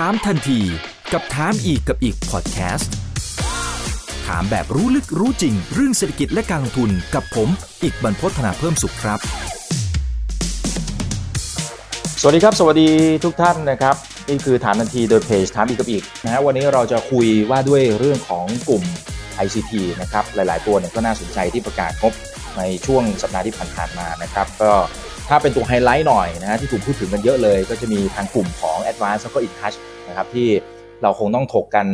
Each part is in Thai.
ถามทันทีกับถามอีกกับอีกพอดแคสต์ถามแบบรู้ลึกรู้จริง เรื่องเศรษฐกิจและการลงทุนกับผม อีกบรรพฒนาเพิ่มสุขครับ สวัสดีครับ สวัสดีทุกท่านนะครับ นี่คือถามทันทีโดยเพจถามอีกกับอีกนะฮะวันนี้เราจะคุยว่าด้วยเรื่องของกลุ่ม ICT นะครับหลาย ๆ ตัวเนี่ยก็น่าสนใจที่ประกาศงบในช่วงสัปดาห์ที่ผ่านๆมานะครับ ก็ ถ้าเป็นตัวไฮไลท์หน่อยนะฮะที่ถูกพูดถึงกันเยอะเลย ก็จะมีทางกลุ่มของ Advance แล้วก็ InTouch นะครับที่เราคงต้องถกกัน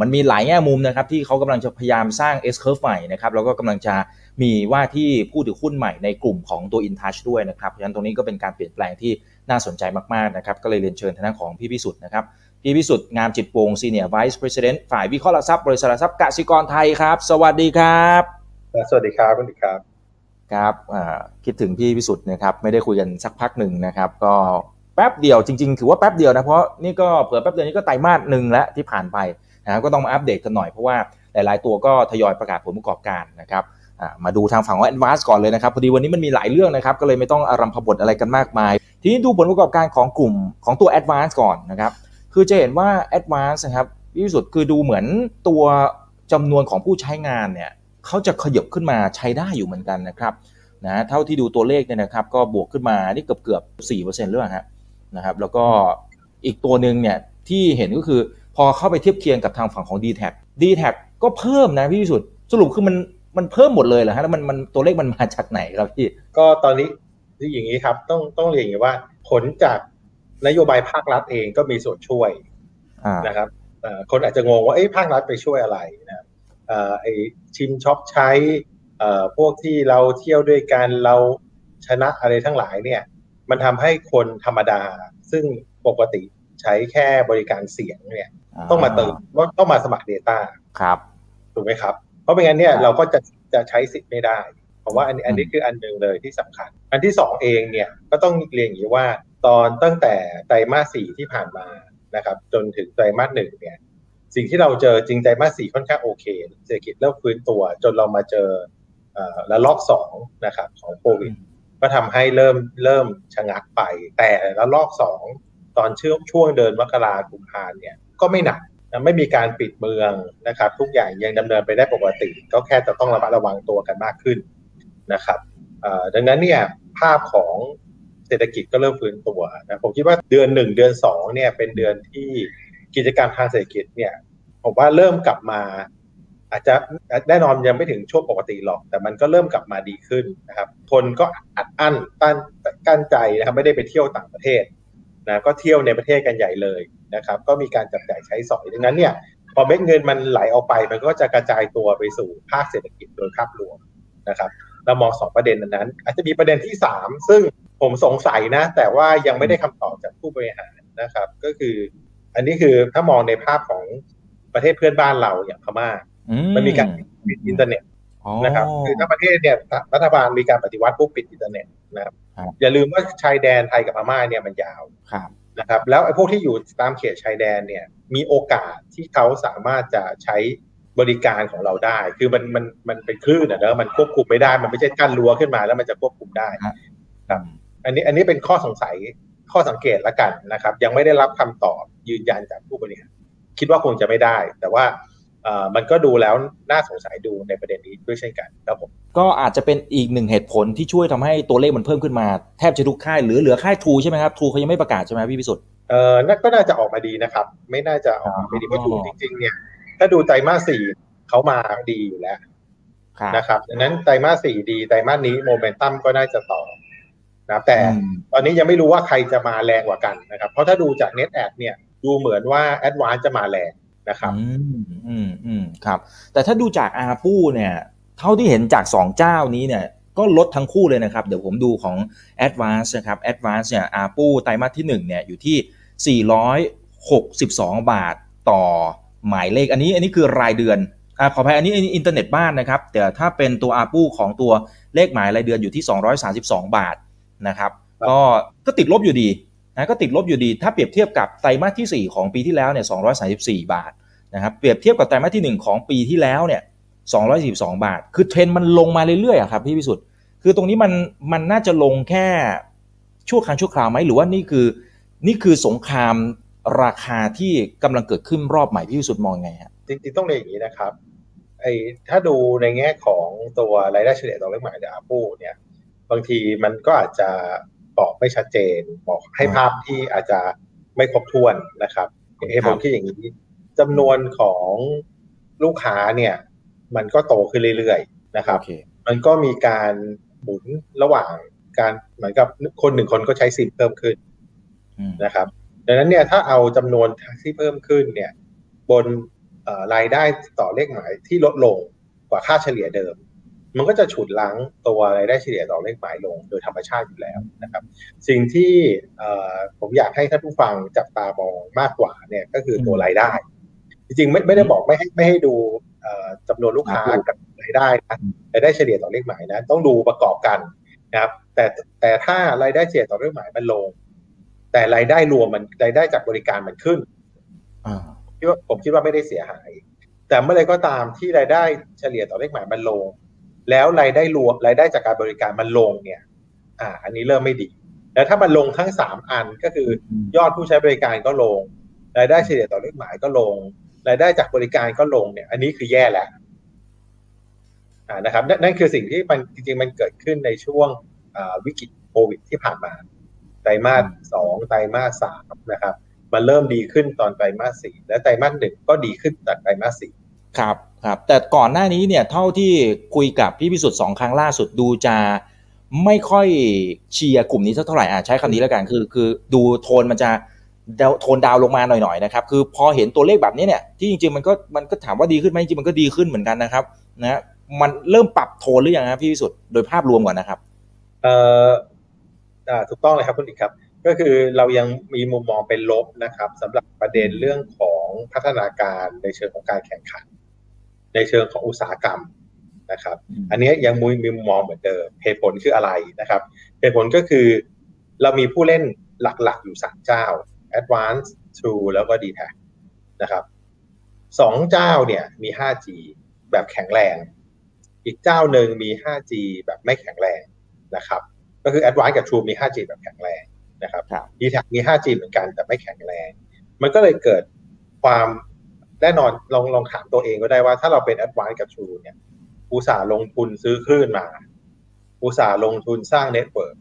มันมีหลายแง่มุมนะครับที่เขากำลังจะพยายามสร้าง S curve ใหม่นะครับแล้วก็กำลังจะมีว่าที่ผู้ถือหุ้นใหม่ในกลุ่มของตัว InTouch ด้วยนะครับเพราะฉะนั้นตรงนี้ก็เป็นการเปลี่ยนแปลงที่น่าสนใจมากๆนะครับก็เลยเรียนเชิญทางด้านของพี่พิสุทธิ์นะครับพี่พิสุทธิ์งามจิตวงศ์ Senior Vice President ฝ่ายวิเคราะห์หลักทรัพย์บริษัทหลักทรัพย์กสิกรไทยครับ สวัสดีครับ สวัสดีครับคุณดิครับ ครับคิดถึงพี่พิสุทธิ์นะครับไม่ได้คุยกันสักพักหนึ่งนะครับ ก็แป๊บเดียวจริงๆ ถือว่าแป๊บเดียวนะเพราะนี่ก็เผื่อแป๊บเดียวนี้ก็ไตรมาสหนึ่งแล้วที่ผ่านไปนะครับก็ต้องมาอัปเดตกันหน่อยเพราะว่าหลายๆ ตัวก็ทยอยประกาศผลประกอบการนะครับมาดูทางฝั่งของ Advance ก่อนเลยนะครับพอดีวันนี้มันมีหลายเรื่องนะครับก็เลยไม่ต้องอารัมพบทอะไรกันมากมาย ทีนี้ดูผลประกอบการของกลุ่มของตัว Advance ก่อนนะครับคือจะเห็นว่า Advance นะครับที่สุดคือดูเหมือนตัวจำนวนของผู้ใช้งานเนี่ย เขาจะขยับขึ้นมาใช้ได้อยู่เหมือนกันนะครับนะเท่าที่ดูตัวเลขเนี่ยนะครับ ก็บวกขึ้นมานี่เกือบเกือบสี่เปอร์เซ็นต์เรื่องฮะนะครับ แล้วก็อีกตัวหนึ่งเนี่ยที่เห็นก็คือพอเข้าไปเทียบเคียงกับทางฝั่งของ d t แท d t แทก็เพิ่มนะพี่สุดสรุปคือมันมันเพิ่มหมดเลยเหรอฮะแล้วมันมันตัวเลขมันมาจากไหนครับพี่ ก็ตอนนี้ที่อย่างนี้ครับ ต้องต้องเรียนอย่างว่า ผลจากนโยบายภาครัฐเองก็มีส่วนช่วยนะครับคนอาจจะงงว่าเอ้ภาครัฐไปช่วยอะไรนะ ไอชิมช็อปใช้พวกที่เราเที่ยวด้วยกันเราชนะอะไรทั้งหลายเนี่ย มันทำให้คนธรรมดา ซึ่งปกติใช้แค่บริการเสียงเนี่ย ต้องมาเติมต้องมาสมัคร Data ครับถูกไหมครับ เพราะไม่งั้นเนี่ยเราก็จะจะใช้สิทธิ์ไม่ได้เพราะว่าอันนี้อันนี้คืออันหนึ่งเลยที่สำคัญ อันที่สองเองเนี่ยก็ต้องเรียนอย่างนี้ว่า ตอนตั้งแต่ไตรมาสสี่ที่ผ่านมานะครับ จนถึงไตรมาสหนึ่งเนี่ย สิ่งที่เราเจอจริงไตรมาสสี่ค่อนข้างโอเคเศรษฐกิจเริ่มฟื้นตัว จนเรามาเจอและลอกสองนะครับของโควิดก็ทำให้เริ่มเริ่มชะงักไป แต่แล้วลอกสองตอนช่วงช่วงเดินมกราคมพานเนี่ยก็ไม่หนักนะไม่มีการปิดเมืองนะครับ ทุกอย่างยังดำเนินไปได้ปกติ ก็แค่จะต้องระมัดระวังตัวกันมากขึ้นนะครับดังนั้นเนี่ยภาพของเศรษฐกิจก็เริ่มฟื้นตัวนะผมคิดว่าเดือนหนึ่งเดือนสองเนี่ยเป็นเดือนที่ กิจกรรมทางเศรษฐกิจเนี่ยผมว่าเริ่มกลับมา อาจจะแน่นอนยังไม่ถึงช่วงปกติหรอก แต่มันก็เริ่มกลับมาดีขึ้นนะครับ คนก็อัดอั้นตั้นกั้นใจนะครับไม่ได้ไปเที่ยวต่างประเทศนะก็เที่ยวในประเทศกันใหญ่เลยนะครับ ก็มีการจับจ่ายใช้สอยดังนั้นเนี่ยพอเม็ดเงินมันไหลออกไป มันก็จะกระจายตัวไปสู่ภาคเศรษฐกิจโดยภาพรวมนะครับ เรามองสองประเด็นนั้น อาจจะมีประเด็นที่สามซึ่งผมสงสัยนะ แต่ว่ายังไม่ได้คำตอบจากผู้บริหารนะครับ ก็คือ อันนี้คือถ้ามองในภาพของประเทศเพื่อนบ้านเราอย่างพม่า มันมีการปิดอินเทอร์เน็ตนะครับคือถ้าประเทศเนี่ยรัฐบาลมีการปฏิวัติปุ๊บปิดอินเทอร์เน็ตนะครับอย่าลืมว่าชายแดนไทยกับพม่าเนี่ยมันยาวนะครับ แล้วไอ้พวกที่อยู่ตามเขตชายแดนเนี่ย มีโอกาสที่เขาสามารถจะใช้บริการของเราได้ คือมันมันมันเป็นคลื่นนะเนอะมันควบคุมไม่ได้ มันไม่ใช่กั้นรั้วขึ้นมาแล้วมันจะควบคุมได้ครับ อันนี้อันนี้เป็นข้อสงสัย ข้อสังเกตละกันนะครับ ยังไม่ได้รับคำตอบยืนยันจากผู้บริหารคิดว่าคงจะไม่ได้ แต่ว่ามันก็ดูแล้วน่าสงสัยดูในประเด็นนี้ด้วยเช่นกันครับผมก็อาจจะเป็นอีกหนึ่งเหตุผลที่ช่วยทำให้ตัวเลขมันเพิ่มขึ้นมาแทบจะทุกค่ายหรือเหลือค่ายทูใช่ไหมครับทูเขายังไม่ประกาศใช่ไหมพี่พิสุทธิ์เออนั่นก็น่าจะออกมาดีนะครับ ไม่น่าจะออกมาไม่ดีเพราะ True จริงๆเนี่ยถ้าดูไตรมาสสี่เขามาดีอยู่แล้วนะครับดังนั้นไตรมาสสี่ดีไตรมาสนี้โมเมนตัมก็น่าจะต่อ นะแต่ตอนนี้ยังไม่รู้ว่าใครจะมาแรงกว่ากันนะครับ เพราะถ้าดูจาก net add เนี่ยดูเหมือนว่า Advance จะมาแรงนะครับอืมอืมอืมครับ แต่ถ้าดูจากอาปูเนี่ยเท่าที่เห็นจากสองเจ้านี้เนี่ยก็ลดทั้งคู่เลยนะครับ เดี๋ยวผมดูของ Advance นะครับ Advance เนี่ยอาปูไตรมาสที่1เนี่ยอยู่ที่ 462 บาทต่อหมายเลข อันนี้อันนี้คือรายเดือนอ่าขออภัยอันนี้อินเทอร์เน็ตบ้านนะครับ แต่ถ้าเป็นตัวอาปูของตัวเลขหมายรายเดือนอยู่ที่ 232 บาท นะครับ ก็ก็ติดลบอยู่ดีนะก็ติดลบอยู่ดี ถ้าเปรียบเทียบกับไตรมาสที่ 4 ของปีที่แล้วเนี่ย234 บาทนะครับเปรียบเทียบกับไตรมาสที่ 1 ของปีที่แล้วเนี่ย242 บาท คือเทรนมันลงมาเรื่อยๆครับพี่พิสุทธิ์คือตรงนี้มันมันน่าจะลงแค่ชั่วครั้งชั่วคราวไหมหรือว่านี่คือนี่คือสงครามราคาที่กำลังเกิดขึ้นรอบใหม่พี่วิสุทธ์มองไงฮะจริงๆต้องเรียนอย่างนี้นะครับไอ้ถ้าดูในแง่ของตัวรายได้เฉลี่ยต่อเลขหมายจากอาปูเนี่ย บางทีมันก็อาจจะบอกไม่ชัดเจน บอกให้ภาพที่อาจจะไม่ครบถ้วนนะครับเอผมคิดอย่างนี้จำนวนของลูกค้าเนี่ย มันก็โตขึ้นเรื่อยๆนะครับ มันก็มีการหมุนระหว่างการเหมือนกับคนหนึ่งคนก็ใช้ซิมเพิ่มขึ้นนะครับ ดังนั้นเนี่ยถ้าเอาจำนวนที่เพิ่มขึ้นเนี่ย บนรายได้ต่อเลขหมายที่ลดลงกว่าค่าเฉลี่ยเดิม มันก็จะฉุดล้างตัวรายได้เฉลี่ยต่อเลขหมายลงโดยธรรมชาติอยู่แล้วนะครับ สิ่งที่ผมอยากให้ท่านผู้ฟังจับตามองมากกว่าเนี่ยก็คือตัวรายได้ จริงๆไม่ไม่ได้บอกไม่ให้ไม่ให้ดูจำนวนลูกค้ากับรายได้นะรายได้เฉลี่ยต่อเลขหมายนะ ต้องดูประกอบกันนะครับ แต่แต่ถ้ารายได้เฉลี่ยต่อเลขหมายมันลง แต่รายได้รวมมันรายได้จากบริการมันขึ้นคิดว่าผมคิดว่าไม่ได้เสียหาย แต่เมื่อไรก็ตามที่รายได้เฉลี่ยต่อเลขหมายมันลง แล้วรายได้รวมรายได้จากการบริการมันลงเนี่ย อ่า อันนี้เริ่มไม่ดี แล้วถ้ามันลงทั้งสามอันก็คือยอดผู้ใช้บริการก็ลง รายได้เฉลี่ยต่อเลขหมายก็ลง รายได้จากบริการก็ลงเนี่ย อันนี้คือแย่แล้วอ่านะครับนั่นคือสิ่งที่มันจริงๆมันเกิดขึ้นในช่วงวิกฤตโควิดที่ผ่านมาไตรมาสสองไตรมาสสามนะครับ มันเริ่มดีขึ้นตอนไตรมาสสี่และไตรมาสหนึ่งก็ดีขึ้นจากไตรมาสสี่ ครับครับแต่ก่อนหน้านี้เนี่ยเท่าที่คุยกับพี่พิสุทธิ์สองครั้งล่าสุดดูจะไม่ค่อยเชียร์กลุ่มนี้สักเท่าไหร่อะใช้คำนี้แล้วกันคือคือดูโทนมันจะโทนดาวลงมาหน่อยๆนะครับคือพอเห็นตัวเลขแบบนี้เนี่ยที่จริงๆมันก็มันก็ถามว่าดีขึ้นไหมจริงมันก็ดีขึ้นเหมือนกันนะครับนะมันเริ่มปรับโทนหรือยังครับพี่พิสุทธิ์โดยภาพรวมก่อนนะครับเอ่อ่าถูกต้องเลยครับคุณอีกครับ ก็คือเรายังมีมุมมองเป็นลบนะครับสำหรับประเด็นเรื่องของพัฒนาการในเชิงของการแข่งขัน ในเชิงของอุตสาหกรรมนะครับ อันนี้ยังมุมีมุมมองเหมือนเดิมเหตุผลคืออะไรนะครับเหตุผลก็คือเรามีผู้เล่นหลักๆอยู่สามเจ้า Advance True แล้วก็ d t แทนะครับสองเจ้าเนี่ยมี 5G แบบแข็งแรง อีกเจ้าหนึ่งมี 5G แบบไม่แข็งแรงนะครับ ก็คือ Advance กับ True มี 5G แบบแข็งแรงนะครับ dtac มี 5G เหมือนกันแต่ไม่แข็งแรง มันก็เลยเกิดความ แน่นอนลองลองถามตัวเองก็ได้ว่าถ้าเราเป็น a d v a n c e กับ True เนี่ยอุตส่าห์ลงทุนซื้อคลื่นมา อุตส่าห์ลงทุนสร้าง network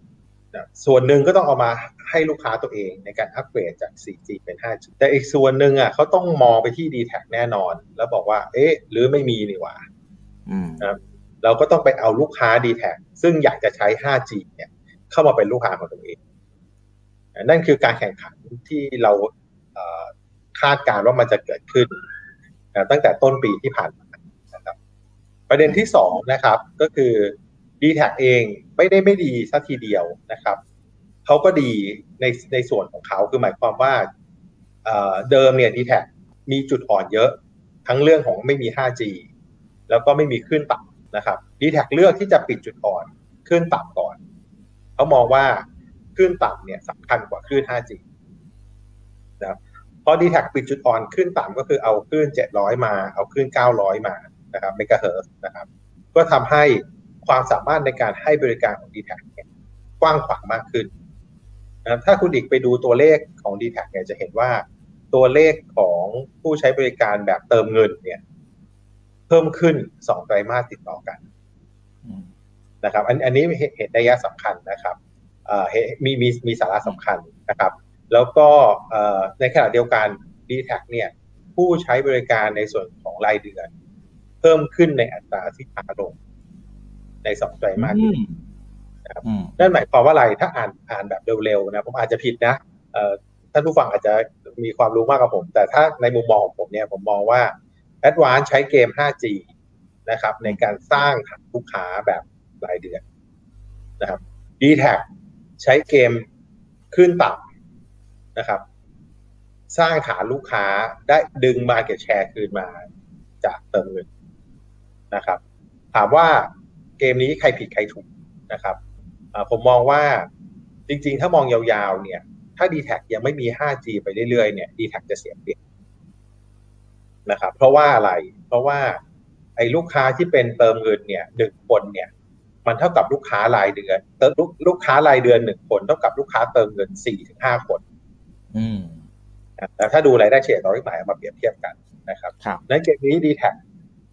นะส่วนหนึ่งก็ต้องเอามาให้ลูกค้าตัวเองในการอัปเกรดจาก 4G เป็น 5G แต่อีกส่วนหนึ่งอะเขาต้องมองไปที่ d t แทแน่นอน แล้วบอกว่า เอ๊ะ หรือไม่มีนี่หว่านะเราก็ต้องไปเอาลูกค้า d t แทซึ่งอยากจะใช้ 5G เนี่ย เข้ามาเป็นลูกค้าของตัวเอง นั่นคือการแข่งขันที่เรา คาดการ์ว่ามันจะเกิดขึ้นตั้งแต่ต้นปีที่ผ่านมานะครับ ประเด็นที่สองนะครับ ก็คือ d t แทเองไม่ได้ไม่ดีสัทีเดียวนะครับเขาก็ดีในในส่วนของเขาคือหมายความว่าเดิมเนี่ย d t แทมีจุดอ่อนเยอะ ทั้งเรื่องของไม่มี 5G แล้วก็ไม่มีขึ้นต่ำนะครับ d t แทเลือกที่จะปิดจุดอ่อนขึ้นต่ำก่อนเขามองว่าคลื่นต่ำเนี่ยสำคัญกว่าคลื่น 5G นะครับ พอดีแท็ปิดจุดอ่อนขึ้นต่ำก็คือเอาคลื่น700 มา เอาคลื่น900 มานะครับเมกะเฮิร์นะครับ ก็ทำให้ความสามารถในการให้บริการของ d t แทเนี่ยกว้างขวางมากขึ้นนะถ้าคุณอีกไปดูตัวเลขของ d t แทเนี่ยจะเห็นว่าตัวเลขของผู้ใช้บริการแบบเติมเงินเนี่ย เพิ่มขึ้นสองไตรมาสติดต่อกันนะครับ อันอันนี้เห็นได้ยะสำคัญนะครับมีมีมีสาระสำคัญนะครับ แล้วก็ในขณะเดียวกัน d t แทเนี่ยผู้ใช้บริการในส่วนของรายเดือน เพิ่มขึ้นในอัตราที่ช้าลง ในสองไตรมาสนี้นะครับนั่นหมายความว่าอะไรถ้าอ่านอ่านแบบเร็วๆนะผมอาจจะผิดนะท่านผู้ฟังอาจจะมีความรู้มากกว่าผม แต่ถ้าในมุมมองของผมเนี่ยผมมองว่า a d v a n c e ใช้เกม 5G นะครับ ในการสร้างฐานลูกค้าแบบรายเดือนนะครับ d t แทใช้เกมขึ้นต่ำ นะครับ สร้างฐานลูกค้าได้ดึงมาเก็ตแชร์คืนมาจากเติมเงินนะครับ ถามว่าเกมนี้ใครผิดใครถูกนะครับผมมองว่าจริงๆ ถ้ามองยาวๆ เนี่ย ถ้า d t แทยังไม่มี 5G ไปเรื่อยๆ เนี่ย d t แทจะเสียเปรียบนะครับ เพราะว่าอะไร เพราะว่าไอ้ลูกค้าที่เป็นเติมเงินเนี่ยหนึ่งคนเนี่ย มันเท่ากับลูกค้ารายเดือนเติมลูกค้ารายเดือนหนึ่งคน เท่ากับลูกค้าเติมเงินสี่ถึงห้าคน แต่ถ้าดูรายได้เฉลี่ยต่อริบหมายมาเปรียบเทียบกันนะครับครับในเกมนี้ d t แท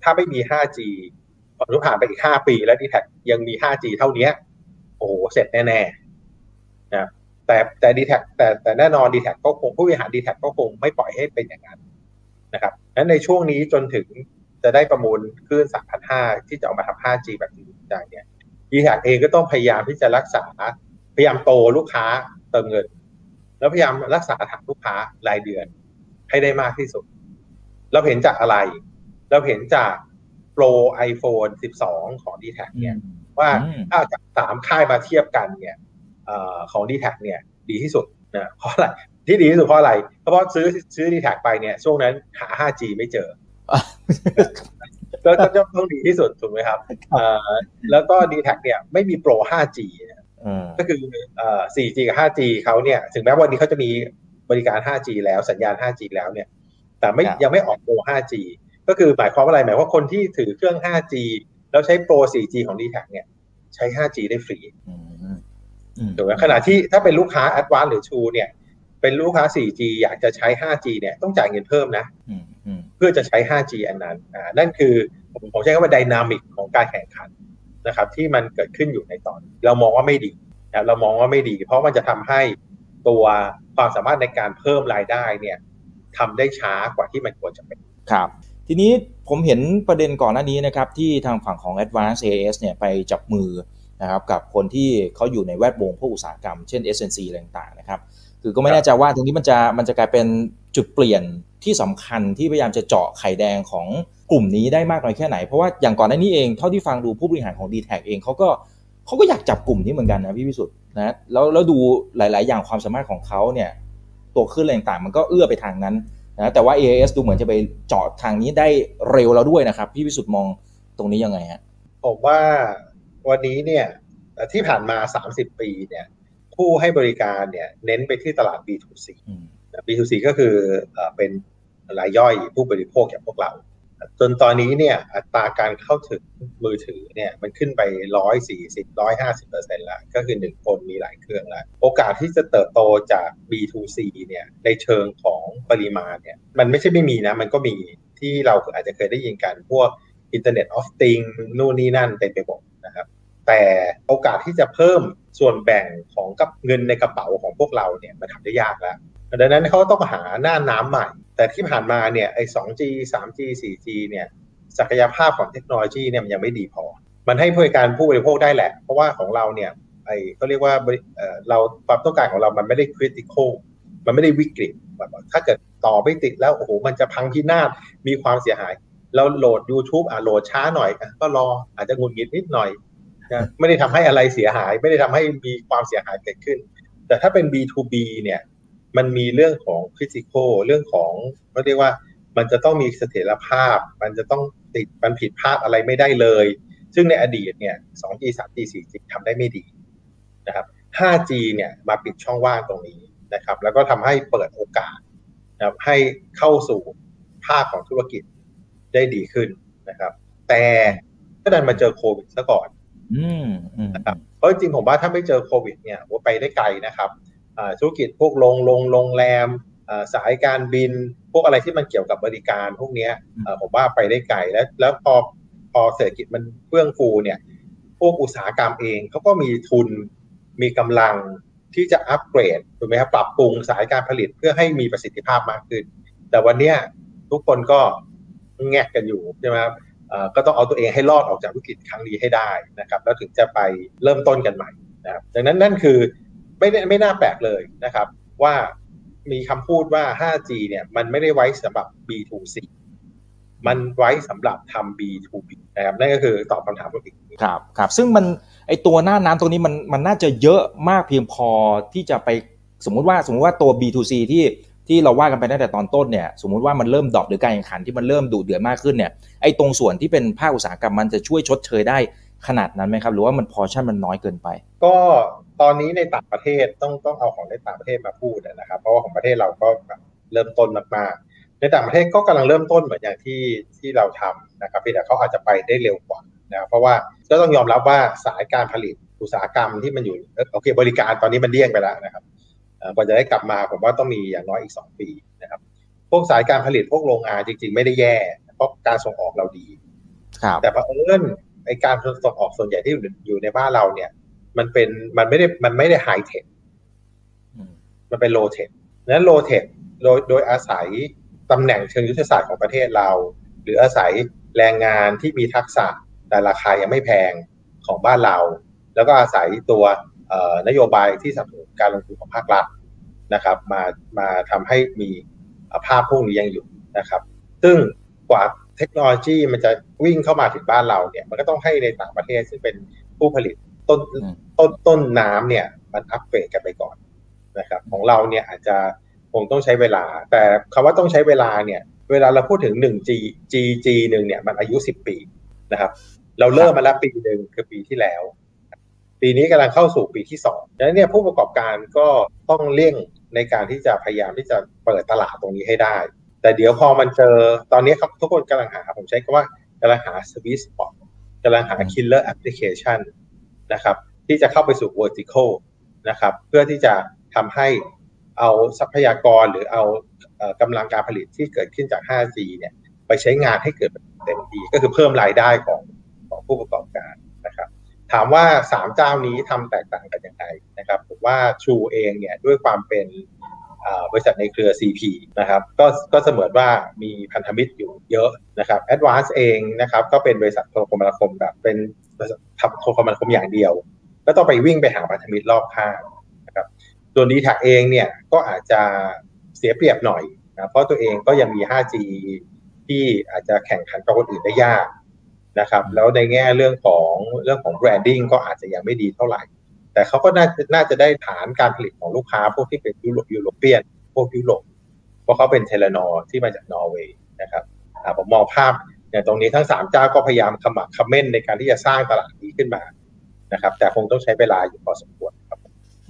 ถ้าไม่มี 5G พอรุผ่านไปอีก 5 ปี แล้ว d t แทยังมี 5G เท่านี้โอ้โห เสร็จแน่ๆนะแต่แต่ d t แทแต่แต่แน่นอน d t แทก็คงผู้บริหาร d t แทก็คงไม่ปล่อยให้เป็นอย่างนั้นนะครับนั้นในช่วงนี้จนถึงจะได้ประมูลคลื่น3,500 ที่จะออกมาทำ 5G แบบจริงจังเนี่ย d t แทเองก็ต้องพยายามที่จะรักษาพยายามโตลูกค้าเติมเงิน แล้วพยายามรักษาฐานลูกค้ารายเดือน ให้ได้มากที่สุด เราเห็นจากอะไร เราเห็นจากโปร iPhone 12 ของ d t แทเนี่ย ว่าอืมถ้าจากสามค่ายมาเทียบกันเนี่ยเออของ d t แทเนี่ย ดีที่สุดนะเพราะอะไรที่ดีที่สุดเพราะอะไร เพราะว่าซื้อซื้อ d t แทไปเนี่ย ช่วงนั้นหา 5G ไม่เจอก็ก็จะต้องดีที่สุดถูกไหมครับเอ่อแล้วก็ d t แทเนี่ยไม่มีโปร 5G นะอืม ก็คือเอ่อ 4G กับ 5G เขาเนี่ย ถึงแม้วันนี้เขาจะมีบริการ 5G แล้วสัญญาณ 5G แล้วเนี่ย แต่ไม่ครับยังไม่ออกโปร 5G ก็คือหมายความว่าอะไรหมายความว่าคนที่ถือเครื่อง 5G แล้วใช้โปร 4G ของ d t แทเนี่ย ใช้ 5G ได้ฟรีอืมอืมถูกไหมขณะที่ถ้าเป็นลูกค้า Advance หรือ True เนี่ย เป็นลูกค้า 4G อยากจะใช้ 5G เนี่ยต้องจ่ายเงินเพิ่มนะอืมอืมเพื่อจะใช้ 5G อันนั้นอ่านั่นคือผมผมใช้คำว่า dynamic ของการแข่งขัน นะครับที่มันเกิดขึ้นอยู่ในตอนนี้เรามองว่าไม่ดีนะครับเรามองว่าไม่ดี เพราะมันจะทำให้ตัวความสามารถในการเพิ่มรายได้เนี่ยทำได้ช้ากว่าที่มันควรจะเป็นครับทีนี้ผมเห็นประเด็นก่อนหน้านี้นะครับที่ทางฝั่งของ Advance AS เนี่ยไปจับมือนะครับกับคนที่เขาอยู่ในแวดวงพวกอุตสาหกรรมเช่น SNC อะไรต่างๆนะครับคือก็ไม่แน่ใจว่าตรงนี้มันจะมันจะกลายเป็น จุดเปลี่ยนที่สำคัญที่พยายามจะเจาะไข่แดงของกลุ่มนี้ได้มากน้อยแค่ไหน เพราะว่าอย่างก่อนหน้านี้เองเท่าที่ฟังดูผู้บริหารของ d t แทเองเขาก็เขาก็อยากจับกลุ่มนี้เหมือนกันนะพี่วิสุทธ์นะแล้วแล้วดูหลาย ๆ อย่างความสามารถของเขาเนี่ยตัวขึ้นอะไรต่างๆ มันก็เอื้อไปทางนั้นนะแต่ว่า AAS ดูเหมือนจะไปเจาะทางนี้ได้เร็วแล้วด้วยนะครับ พี่วิสุทธ์มองตรงนี้ยังไงฮะผมว่าวันนี้เนี่ยที่ผ่านมา 30 ปีเนี่ยผู้ให้บริการเนี่ยเน้นไปที่ตลาด B2C อืม B2C ก็คือเอ่อเป็นรายย่อยผู้บริโภคอย่างพวกเราจนตอนนี้เนี่ยอัตราการเข้าถึงมือถือเนี่ยมันขึ้นไป140 150เปอร์เซ็นต์ละก็คือหนึ่งคนมีหลายเครื่องล้วโอกาสที่จะเติบโตจาก B2C เนี่ยในเชิงของปริมาณเนี่ยมันไม่ใช่ไม่มีนะ มันก็มีที่เราอาจจะเคยได้ยินกันพวก Internet of Things นู่นนี่นั่นเต็มไปหมดนะครับ แต่โอกาสที่จะเพิ่มส่วนแบ่งของกับเงินในกระเป๋าของพวกเราเนี่ยมันทำได้ยากแล้ว ดังนั้นเขาต้องหาหน้าน้ำใหม่ แต่ที่ผ่านมาเนี่ยไอ้ 2G 3G 4G เนี่ยศักยภาพของเทคโนโลยีเนี่ยมันยังไม่ดีพอ มันให้บริการผู้บริโภคได้แหละ เพราะว่าของเราเนี่ยไอ้เขาเรียกว่าเราความต้องการของเรามันไม่ได้ critical มันไม่ได้วิกฤตแบบถ้าเกิดต่อไม่ติดแล้วโอ้โหมันจะพังพินาศมีความเสียหาย เราโหลด YouTube อะโหลดช้าหน่อย ก็รออาจจะงุดหงิดนิดหน่อยนะไม่ได้ทำให้อะไรเสียหาย ไม่ได้ทำให้มีความเสียหายเกิดขึ้น แต่ถ้าเป็น B2B เนี่ย มันมีเรื่องของ critical เรื่องของเขาเรียกว่ามันจะต้องมีเสถียรภาพ มันจะต้องติดมันผิดพลาดอะไรไม่ได้เลย ซึ่งในอดีตเนี่ย 2G 3G 4G ทำได้ไม่ดีนะครับ 5G เนี่ยมาปิดช่องว่างตรงนี้นะครับ แล้วก็ทำให้เปิดโอกาสนะครับให้เข้าสู่ภาคของธุรกิจได้ดีขึ้นนะครับ แต่ก็ดันมาเจอโควิดซะก่อนอืมอืมนะครับเพราะจริงๆผมว่าถ้าไม่เจอโควิดเนี่ยโอ้ไปได้ไกลนะครับอ่า ธุรกิจพวกโรงโรงโรงแรมอ่าสายการบิน พวกอะไรที่มันเกี่ยวกับบริการพวกเนี้ยอ่าผมว่าไปได้ไกลแล้วแล้วพอพอเศรษฐกิจมันเฟื่องฟูเนี่ยพวกอุตสาหกรรมเองเขาก็มีทุนมีกำลังที่จะอัปเกรดถูกไหมครับปรับปรุงสายการผลิตเพื่อให้มีประสิทธิภาพมากขึ้น แต่วันเนี้ยทุกคนก็แงกกันอยู่ใช่ไหมครับเอ่อก็ต้องเอาตัวเองให้รอดออกจากวิกฤตครั้งนี้ให้ได้นะครับ แล้วถึงจะไปเริ่มต้นกันใหม่นะครับดังนั้นนั่นคือ ไม่ได้ไม่น่าแปลกเลยนะครับ ว่ามีคำพูดว่า 5G เนี่ย มันไม่ได้ไว้สำหรับ B2C มันไว้สำหรับทำ B2B นะครับนั่นก็คือตอบคำถามตัวเองครับครับซึ่งมันไอตัวหน้าน้ำตรงนี้มันมันน่าจะเยอะมากเพียงพอที่จะไปสมมุติว่าสมมุติว่าตัว B2C ที่ที่เราว่ากันไปตั้งแต่ตอนต้นเนี่ยสมมุติว่ามันเริ่มดรอปหรือการแข่งขันที่มันเริ่มดุเดือดมากขึ้นเนี่ยไอตรงส่วนที่เป็นภาคอุตสาหกรรมมันจะช่วยชดเชยได้ ขนาดนั้นไหมครับ หรือว่ามันพอชั่นมันน้อยเกินไป ก็ตอนนี้ในต่างประเทศต้องต้องเอาของในต่างประเทศมาพูดนะครับ เพราะว่าของประเทศเราก็แบบเริ่มต้นมากๆในต่างประเทศก็กำลังเริ่มต้นเหมือนอย่างที่ที่เราทำนะครับเพียงแต่เขาอาจจะไปได้เร็วกว่านะเพราะว่าก็ต้องยอมรับว่าสายการผลิตอุตสาหกรรมที่มันอยู่เอ่อโอเคบริการตอนนี้มันเลี่ยงไปแล้วนะครับกว่าจะได้กลับมาผมว่าต้องมีอย่างน้อยอีก 2 ปีนะครับ พวกสายการผลิตพวกโรงงานจริง ๆ ไม่ได้แย่ เพราะการส่งออกเราดีครับแต่พอเอิญ ไอการส่งออกส่วนใหญ่ที่อยู่ในบ้านเราเนี่ย มันเป็นมันไม่ได้มันไม่ได้ไฮเทคมันเป็นโลเทคนั้นโลเทคโดยโดยอาศัยตำแหน่งเชิงยุทธศาสตร์ของประเทศเรา หรืออาศัยแรงงานที่มีทักษะแต่ราคายังไม่แพงของบ้านเรา แล้วก็อาศัยตัวนโยบายที่สนับสนุนการลงทุนของภาครัฐนะครับ มามาทำให้มีภาพพวกนี้ยังอยู่นะครับ ซึ่งกว่า เทคโนโลยีมันจะวิ่งเข้ามาถึงบ้านเราเนี่ย มันก็ต้องให้ในต่างประเทศซึ่งเป็นผู้ผลิตต้นต้นต้นน้ำเนี่ย มันอัปเกรดกันไปก่อนนะครับ ของเราเนี่ยอาจจะคงต้องใช้เวลา แต่คำว่าต้องใช้เวลาเนี่ย เวลาเราพูดถึง 1G GG หนึ่งเนี่ยมันอายุ 10 ปีนะครับ เราเริ่มมาแล้วปีหนึ่งคือปีที่แล้ว ปีนี้กำลังเข้าสู่ปีที่สองดังนั้นเนี่ยผู้ประกอบการก็ต้องเร่งในการที่จะพยายามที่จะเปิดตลาดตรงนี้ให้ได้ แต่เดี๋ยวพอมันเจอตอนนี้ครับทุกคนกำลังหา ผมใช้คำว่ากำลังหา sweet spot กำลังหา killer application นะครับ ที่จะเข้าไปสู่ vertical นะครับ เพื่อที่จะทำให้เอาทรัพยากรหรือเอากำลังการผลิตที่เกิดขึ้นจาก 5G เนี่ยไปใช้งานให้เกิดเต็มที่ก็คือเพิ่มรายได้ของของผู้ประกอบการนะครับ ถามว่า 3 เจ้านี้ทำแตกต่างกันยังไงนะครับผมว่า True เองเนี่ยด้วยความเป็น บริษัทในเครือ CP นะครับก็ก็เสมือนว่ามีพันธมิตรอยู่เยอะนะครับ Advance เองนะครับก็เป็นบริษัทโทรคมนาคมแบบเป็นทำโทรคมนาคมอย่างเดียว ก็ต้องไปวิ่งไปหาพันธมิตรรอบข้างนะครับส่วน d t แทเองเนี่ยก็อาจจะเสียเปรียบหน่อยนะเพราะตัวเองก็ยังมี 5G ที่อาจจะแข่งขันกับคนอื่นได้ยากนะครับแล้วในแง่เรื่องของเรื่องของ branding ก็อาจจะยังไม่ดีเท่าไหร่ แต่เขาก็น่าน่าจะได้ฐานการผลิตของลูกค้า พวกที่เป็นยุโรป European พวกยุโรปเพราะเขาเป็น Telenor ที่มาจากนอร์เวย์นะครับผมมองภาพอย่างตรงนี้ทั้งสามเจ้าก็พยายามขมักขม้นในการที่จะสร้างตลาดนี้ขึ้นมานะครับ แต่คงต้องใช้เวลาอยู่พอสมควรครับ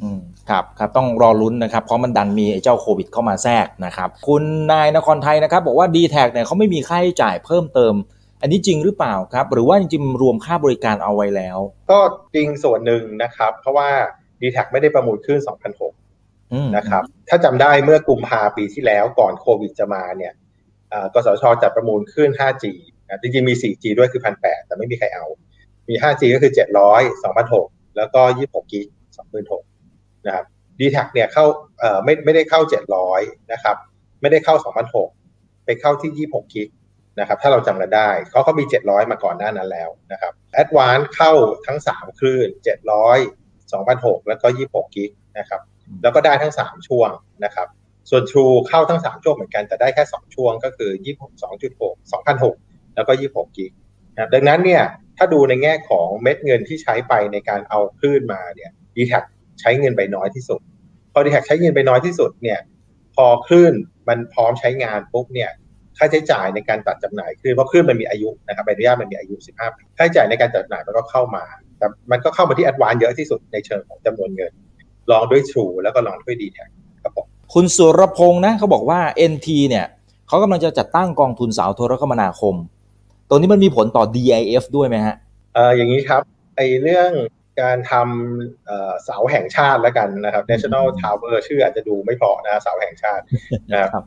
อืมครับครับต้องรอลุ้นนะครับ เพราะมันดันมีไอ้เจ้าโควิดเข้ามาแทรกนะครับ คุณนายนครไทยนะครับ บอกว่า d t แท็เนี่ยเขาไม่มีค่าใช้จ่ายเพิ่มเติม อันนี้จริงหรือเปล่าครับ หรือว่าจริงๆรวมค่าบริการเอาไว้แล้ว ก็จริงส่วนหนึ่งนะครับ เพราะว่า d t แทไม่ได้ประมูลขึ้น2006นะครับ ถ้าจำได้เมื่อกุมภาปีที่แล้วก่อนโควิดจะมาเนี่ยกสชจัดประมูลขึ้น 5G จริงๆมี 4G ด้วยคือ 1,800 แต่ไม่มีใครเอา มี 5G ก็คือ 700 2,600แล้วก็ 26กิก26,000นะครับ d t แทเนี่ยเข้าเอ่อไม่ไม่ได้เข้า 700 นะครับ ไม่ได้เข้า2,600ไปเข้าที่ 26กิก นะครับถ้าเราจำกันได้เขาเขามี 700 มาก่อนหน้านั้นแล้วนะครับ Advance เข้าทั้ง 3 คลื่น 700 2,600แล้วก็ 26 กิกนะครับแล้วก็ได้ทั้ง 3 ช่วงนะครับส่วน True เข้าทั้ง 3 ช่วงเหมือนกันแต่ได้แค่ 2 ช่วงก็คือ22.6 2,600แล้วก็ 26 กิกนะดังนั้นเนี่ยถ้าดูในแง่ของเม็ดเงินที่ใช้ไปในการเอาคลื่นมาเนี่ย d t แทใช้เงินไปน้อยที่สุด พอ d t แทใช้เงินไปน้อยที่สุดเนี่ยพอคลื่นมันพร้อมใช้งานปุ๊บเนี่ย ค่าใช้จ่ายในการตัดจำหน่ายคลื่นเพราะคลื่นมันมีอายุนะครับใบอนุญาตมันมีอายุ 15ปีค่าใช้จ่ายในการจัดจำหน่ายมันก็เข้ามา แต่มันก็เข้ามาที่ a d v a n c e เยอะที่สุดในเชิงของจำนวนเงินลองด้วย True แล้วก็ลองด้วย d t แทครับผมคุณสุรพงศ์นะเขาบอกว่า NT เนี่ยเขากำลังจะจัดตั้งกองทุนสาวโทรคมนาคมตรงนี้มันมีผลต่อ DIF ด้วยไหมฮะเอออย่างนี้ครับไอเรื่องการทำเสาแห่งชาติแล้วกันนะครับ National Tower ชื่ออาจจะดูไม่เพาะนะเสาแห่งชาตินะครับ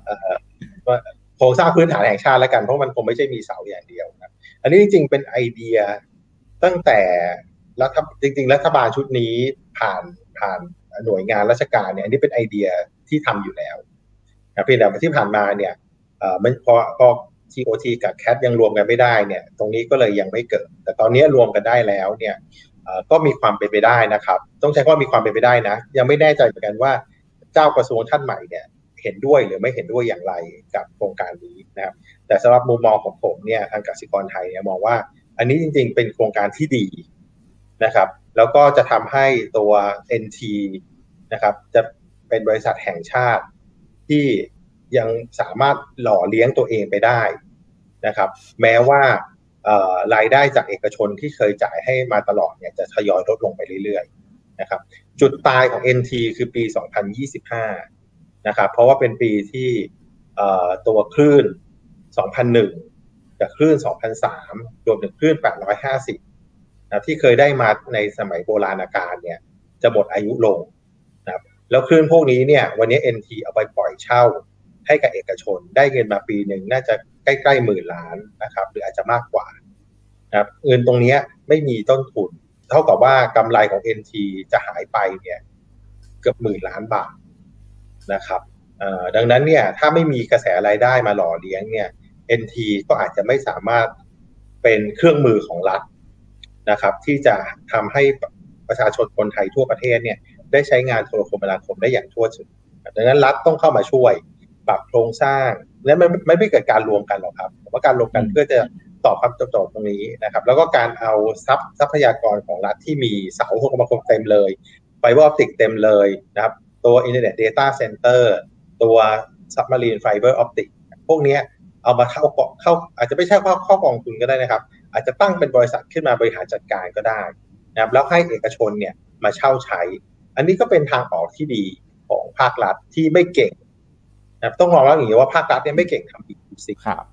โครงสร้างพื้นฐานแห่งชาติแล้วกัน เพราะมันคงไม่ใช่มีเสาอย่างเดียวนะอันนี้จริง ๆ เป็นไอเดียตั้งแต่รัฐจริง ๆ รัฐบาลชุดนี้ผ่านผ่านหน่วยงานราชการเนี่ยอันนี้เป็นไอเดียที่ทำอยู่แล้วนะเพียงแต่ที่ผ่านมาเนี่ยมันพอพอ TOT กับ CAT ยังรวมกันไม่ได้เนี่ยตรงนี้ก็เลยยังไม่เกิด แต่ตอนนี้รวมกันได้แล้วเนี่ยก็มีความเป็นไปได้นะครับ ต้องใช้ว่ามีความเป็นไปได้นะ ยังไม่แน่ใจเหมือนกันว่าเจ้ากระทรวงท่านใหม่เนี่ย เห็นด้วยหรือไม่เห็นด้วยอย่างไรกับโครงการนี้นะครับ แต่สำหรับมุมมองของผมเนี่ยทางกสิกรไทยเนี่ยมองว่า อันนี้จริง ๆ เป็นโครงการที่ดีนะครับ แล้วก็จะทำให้ตัว NT นะครับ จะเป็นบริษัทแห่งชาติที่ยังสามารถหล่อเลี้ยงตัวเองไปได้นะครับ แม้ว่ารายได้จากเอกชนที่เคยจ่ายให้มาตลอดเนี่ยจะทยอยลดลงไปเรื่อยๆนะครับ จุดตายของ NT คือปี 2025 นะครับ เพราะว่าเป็นปีที่ตัวคลื่น 2001 กับคลื่น 2003 รวมถึงคลื่น 850นะที่เคยได้มาในสมัยโบราณกาลเนี่ยจะหมดอายุลงนะครับแล้วคลื่นพวกนี้เนี่ยวันนี้ NT เอาไปปล่อยเช่าให้กับเอกชน ได้เงินมาปีหนึ่งน่าจะใกล้ๆหมื่นล้านนะครับ หรืออาจจะมากกว่านะครับเงินตรงนี้ไม่มีต้นทุน เท่ากับว่ากำไรของ NT จะหายไปเนี่ยเกือบหมื่นล้านบาท นะครับดังนั้นเนี่ยถ้าไม่มีกระแสรายได้มาหล่อเลี้ยงเนี่ย NT ก็อาจจะไม่สามารถเป็นเครื่องมือของรัฐนะครับ ที่จะทำให้ประชาชนคนไทยทั่วประเทศเนี่ยได้ใช้งานโทรคมนาคมได้อย่างทั่วถึงดังนั้นรัฐต้องเข้ามาช่วยปรับโครงสร้างและไม่ไม่ไม่เกิดการรวมกันหรอกครับแต่ว่าการรวมกันเพื่อจะตอบคำโจทย์ตรงนี้นะครับ แล้วก็การเอาทรัพย์ทรัพยากรของรัฐที่มีเสาโทรคมนาคมเต็มเลย fiber optic เต็มเลยนะครับ ตัวอินเทอร์เน็ต data center ตัว submarine fiber optic พวกนี้เอามาเข้าเข้าอาจจะไม่ใช่เข้าเข้ากองทุนก็ได้นะครับ อาจจะตั้งเป็นบริษัทขึ้นมาบริหารจัดการก็ได้นะครับแล้วให้เอกชนเนี่ยมาเช่าใช้ อันนี้ก็เป็นทางออกที่ดีของภาครัฐที่ไม่เก่งนะต้องมองว่าอย่างนี้ว่าภาครัฐเนี่ยไม่เก่งทำ B2C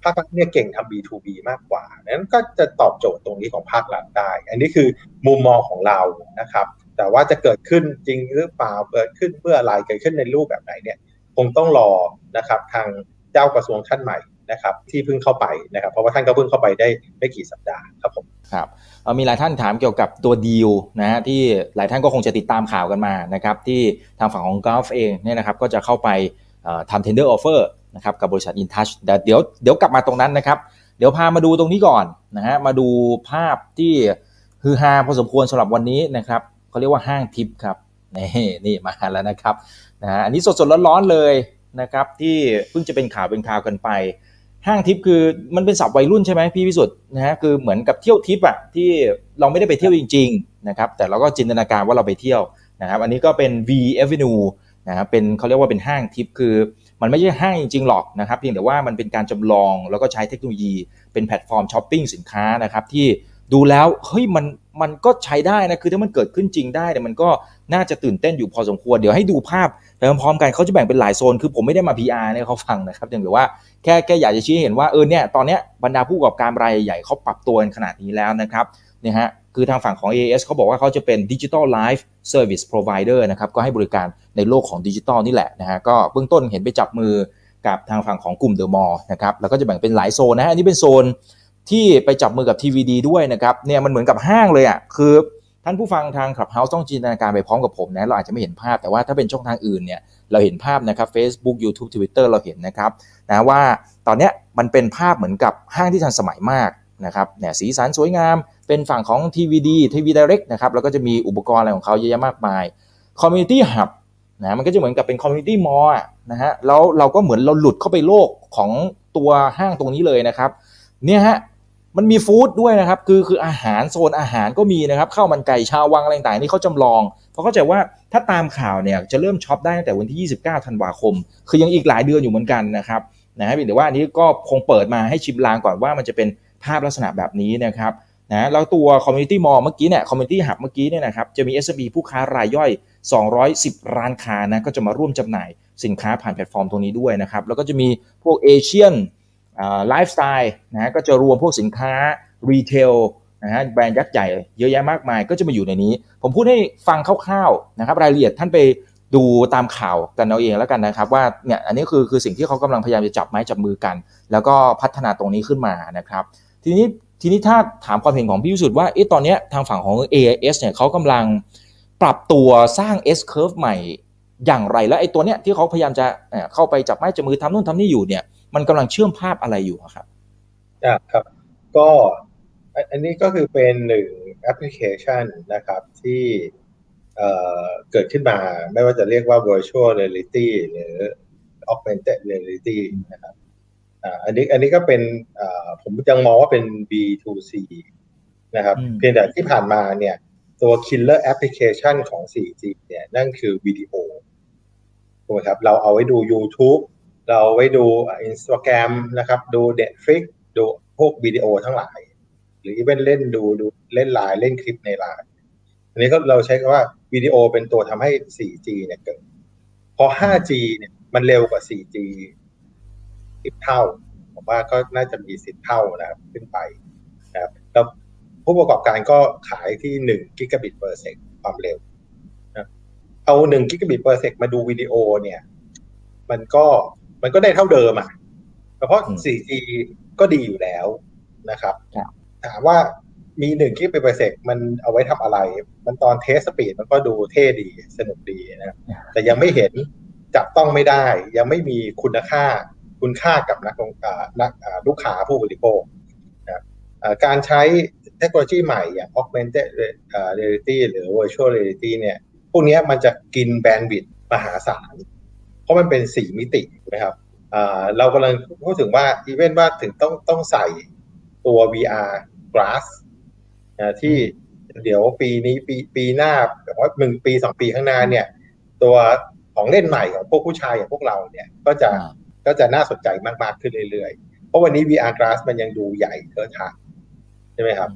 ภาครัฐเนี่ยเก่งทำ B2B มากกว่านั้นก็จะตอบโจทย์ตรงนี้ของภาครัฐได้ อันนี้คือมุมมองของเรานะครับ แต่ว่าจะเกิดขึ้นจริงหรือเปล่าเกิดขึ้นเพื่ออะไรเกิดขึ้นในรูปแบบไหนเนี่ยคงต้องรอนะครับทางเจ้ากระทรวงท่านใหม่นะครับที่เพิ่งเข้าไปนะครับ เพราะว่าท่านก็เพิ่งเข้าไปได้ไม่กี่สัปดาห์ครับผมครับมีหลายท่านถามเกี่ยวกับตัวดีลนะฮะที่หลายท่านก็คงจะติดตามข่าวกันมานะครับที่ทางฝั่งของกอล์ฟเองเนี่ยนะครับก็จะเข้าไปทำ tender offer นะครับกับบริษัท InTouch แต่เดี๋ยวเดี๋ยวกลับมาตรงนั้นนะครับเดี๋ยวพามาดูตรงนี้ก่อนนะฮะมาดูภาพที่ฮือฮาพอสมควรสำหรับวันนี้นะครับ เขาเรียกว่าห้างทิปครับนี่นี่มาแล้วนะครับนะฮะอันนี้สดๆร้อนๆเลยนะครับ ที่เพิ่งจะเป็นข่าวเป็นข่าวกันไป ห้างทิพย์คือมันเป็นศัพท์วัยรุ่นใช่ไหมพี่พิสุทธิ์นะฮะคือเหมือนกับเที่ยวทิพย์อะที่เราไม่ได้ไปเที่ยวจริง ๆนะครับ แต่เราก็จินตนาการว่าเราไปเที่ยวนะครับอันนี้ก็เป็น V Avenue นะครับเป็นเขาเรียกว่าเป็นห้างทิพย์คือ มันไม่ใช่ห้างจริงๆหรอกนะครับเพียงแต่ว่ามันเป็นการจำลองแล้วก็ใช้เทคโนโลยีเป็นแพลตฟอร์มช้อปปิ้งสินค้านะครับที่ดูแล้วเฮ้ยมัน มันก็ใช้ได้นะคือถ้ามันเกิดขึ้นจริงได้เนี่ยมันก็น่าจะตื่นเต้นอยู่พอสมควร เดี๋ยวให้ดูภาพไปพร้อมๆกันเขาจะแบ่งเป็นหลายโซน คือผมไม่ได้มา PR เนี่ยเขาฟังนะครับอย่างแต่ว่าแค่แค่อยากจะชี้เห็นว่าเออเนี่ยตอนเนี้ยบรรดาผู้ประกอบการรายใหญ่เขาปรับตัวขนาดนี้แล้วนะครับเนี่ยฮะคือทางฝั่งของ AS เขาบอกว่าเขาจะเป็น Digital Life Service Provider นะครับก็ให้บริการในโลกของดิจิตอลนี่แหละนะฮะก็เบื้องต้นเห็นไปจับมือกับทางฝั่งของกลุ่มเดอะมอลล์นะครับแล้วก็จะแบ่งเป็นหลายโซนนะอันนี้เป็นโซน ที่ไปจับมือกับ TVD ด้วยนะครับเนี่ยมันเหมือนกับห้างเลยอะ่ะคือท่านผู้ฟังทางคลับเฮาส์ต้องจินตนาการไปพร้อมกับผมนะเราอาจจะไม่เห็นภาพแต่ว่าถ้าเป็นช่องทางอื่นเนี่ยเราเห็นภาพนะครับ Facebook YouTube Twitter เราเห็นนะครับนะว่าตอนนี้มันเป็นภาพเหมือนกับห้างที่ทันสมัยมากนะครับเนี่ยสีสันสวยงาม เป็นฝั่งของ TVD TV Direct นะครับแล้วก็จะมีอุปกรณ์อะไรของเขาเยอะแยะมากมาย Community Hub นะมันก็จะเหมือนกับเป็น Community Mall นะฮะแล้วเราก็เหมือนเราหลุดเข้าไปโลกของตัวห้างตรงนี้เลยนะครับเนี่ยฮะ มันมี food ด้วยนะครับ คือคืออาหารโซนอาหารก็มีนะครับข้าวมันไก่ชาววังอะไรต่างๆนี่เขาจำลองเพราะเข้าใจว่าถ้าตามข่าวเนี่ยจะเริ่มช็อปได้ตั้งแต่วันที่ 29 ธันวาคม คือยังอีกหลายเดือนอยู่เหมือนกันนะครับนะฮะแต่ว่าอันนี้ก็คงเปิดมาให้ชิมลางก่อนว่ามันจะเป็นภาพลักษณะแบบนี้นะครับนะแล้วตัว Community Mall เมื่อกี้เนี่ย Community Hub เมื่อกี้เนี่ยนะครับจะมี SME ผู้ค้ารายย่อย 210 ร้านค้านะก็จะมาร่วมจำหน่ายสินค้าผ่านแพลตฟอร์มตรงนี้ด้วยนะครับแล้วก็จะมีพวก Asian lifestyle นะฮะก็จะรวมพวกสินค้า retail นะฮะแบรนด์ยักษ์ใหญ่เยอะแยะมากมายก็จะมาอยู่ในนี้ ผมพูดให้ฟังคร่าวๆนะครับรายละเอียดท่านไปดูตามข่าวกันเอาเองแล้วกันนะครับว่าเนี่ยอันนี้คือคือสิ่งที่เขากำลังพยายามจะจับไม้จับมือกัน แล้วก็พัฒนาตรงนี้ขึ้นมานะครับ ทีนี้ทีนี้ถ้าถามความเห็นของพี่วิสุทธิ์ว่าเอ๊ะตอนนี้ทางฝั่งของ AIS เนี่ยเขากำลังปรับตัวสร้าง S curve ใหม่อย่างไรแล้วไอ้ตัวเนี้ยที่เขาพยายามจะเข้าไปจับไม้จับมือทำนู่นทำนี่อยู่เนี่ย มันกำลังเชื่อมภาพอะไรอยู่ครับครับ ก็อันนี้ก็คือเป็นหนึ่งแอปพลิเคชันนะครับที่เกิดขึ้นมาไม่ว่าจะเรียกว่า virtual reality หรือ augmented reality นะครับอันนี้อันนี้ก็เป็นผมยังมองว่าเป็น B2C นะครับ เพียงแต่ที่ผ่านมาเนี่ยตัว killer application ของ 4G เนี่ยนั่นคือวิดีโอถูกไหมครับ เราเอาไว้ดู YouTube เราไว้ดู Instagram นะครับดู Netflix ดูพวกวิดีโอทั้งหลาย หรือเว้นเล่นดูดูเล่นไลน์เล่นคลิปในไลน์อันนี้ก็เราใช้คำว่าวิดีโอเป็นตัวทำให้ 4G เนี่ยเกิดพอ 5G เนี่ยมันเร็วกว่า 4G สิบเท่า ผมว่าก็น่าจะมีสิบเท่านะครับขึ้นไปนะครับแล้วผู้ประกอบการก็ขายที่หนึ่ง gigabit per sec ความเร็วนะเอาหนึ่ง gigabit per sec มาดูวิดีโอเนี่ย มันก็ มันก็ได้เท่าเดิมอะเพราะ 4G ก็ดีอยู่แล้วนะครับ ถามว่ามีหนึ่ง gigabit per sec มันเอาไว้ทำอะไร มันตอน test speed มันก็ดูเท่ดีสนุกดีนะแต่ยังไม่เห็นจับต้องไม่ได้ ยังไม่มีคุณค่าคุณค่ากับนักนักลูกค้าผู้บริโภคนะการใช้เทคโนโลยีใหม่อย่าง augmented reality หรือ virtual reality เนี่ย พวกนี้มันจะกินแบนด์วิดต์มหาศาลเพ ราะมันเป็นสี่มิตินะครับเรากำลังพูดถึงว่าอีเวนต์ว่าถึงต้องต้องใส่ตัว VR glass นะที่เดี๋ยวปีนี้ปีปีหน้าแบบว่าหนึ่งปีสองปีข้างหน้าเนี่ย ตัวของเล่นใหม่ของพวกผู้ชายอย่างพวกเราเนี่ย ก็จะก็จะน่าสนใจมาก ๆ ขึ้นเรื่อย ๆ เพราะวันนี้ VR glass มันยังดูใหญ่เทอะทะใช่ไหมครับ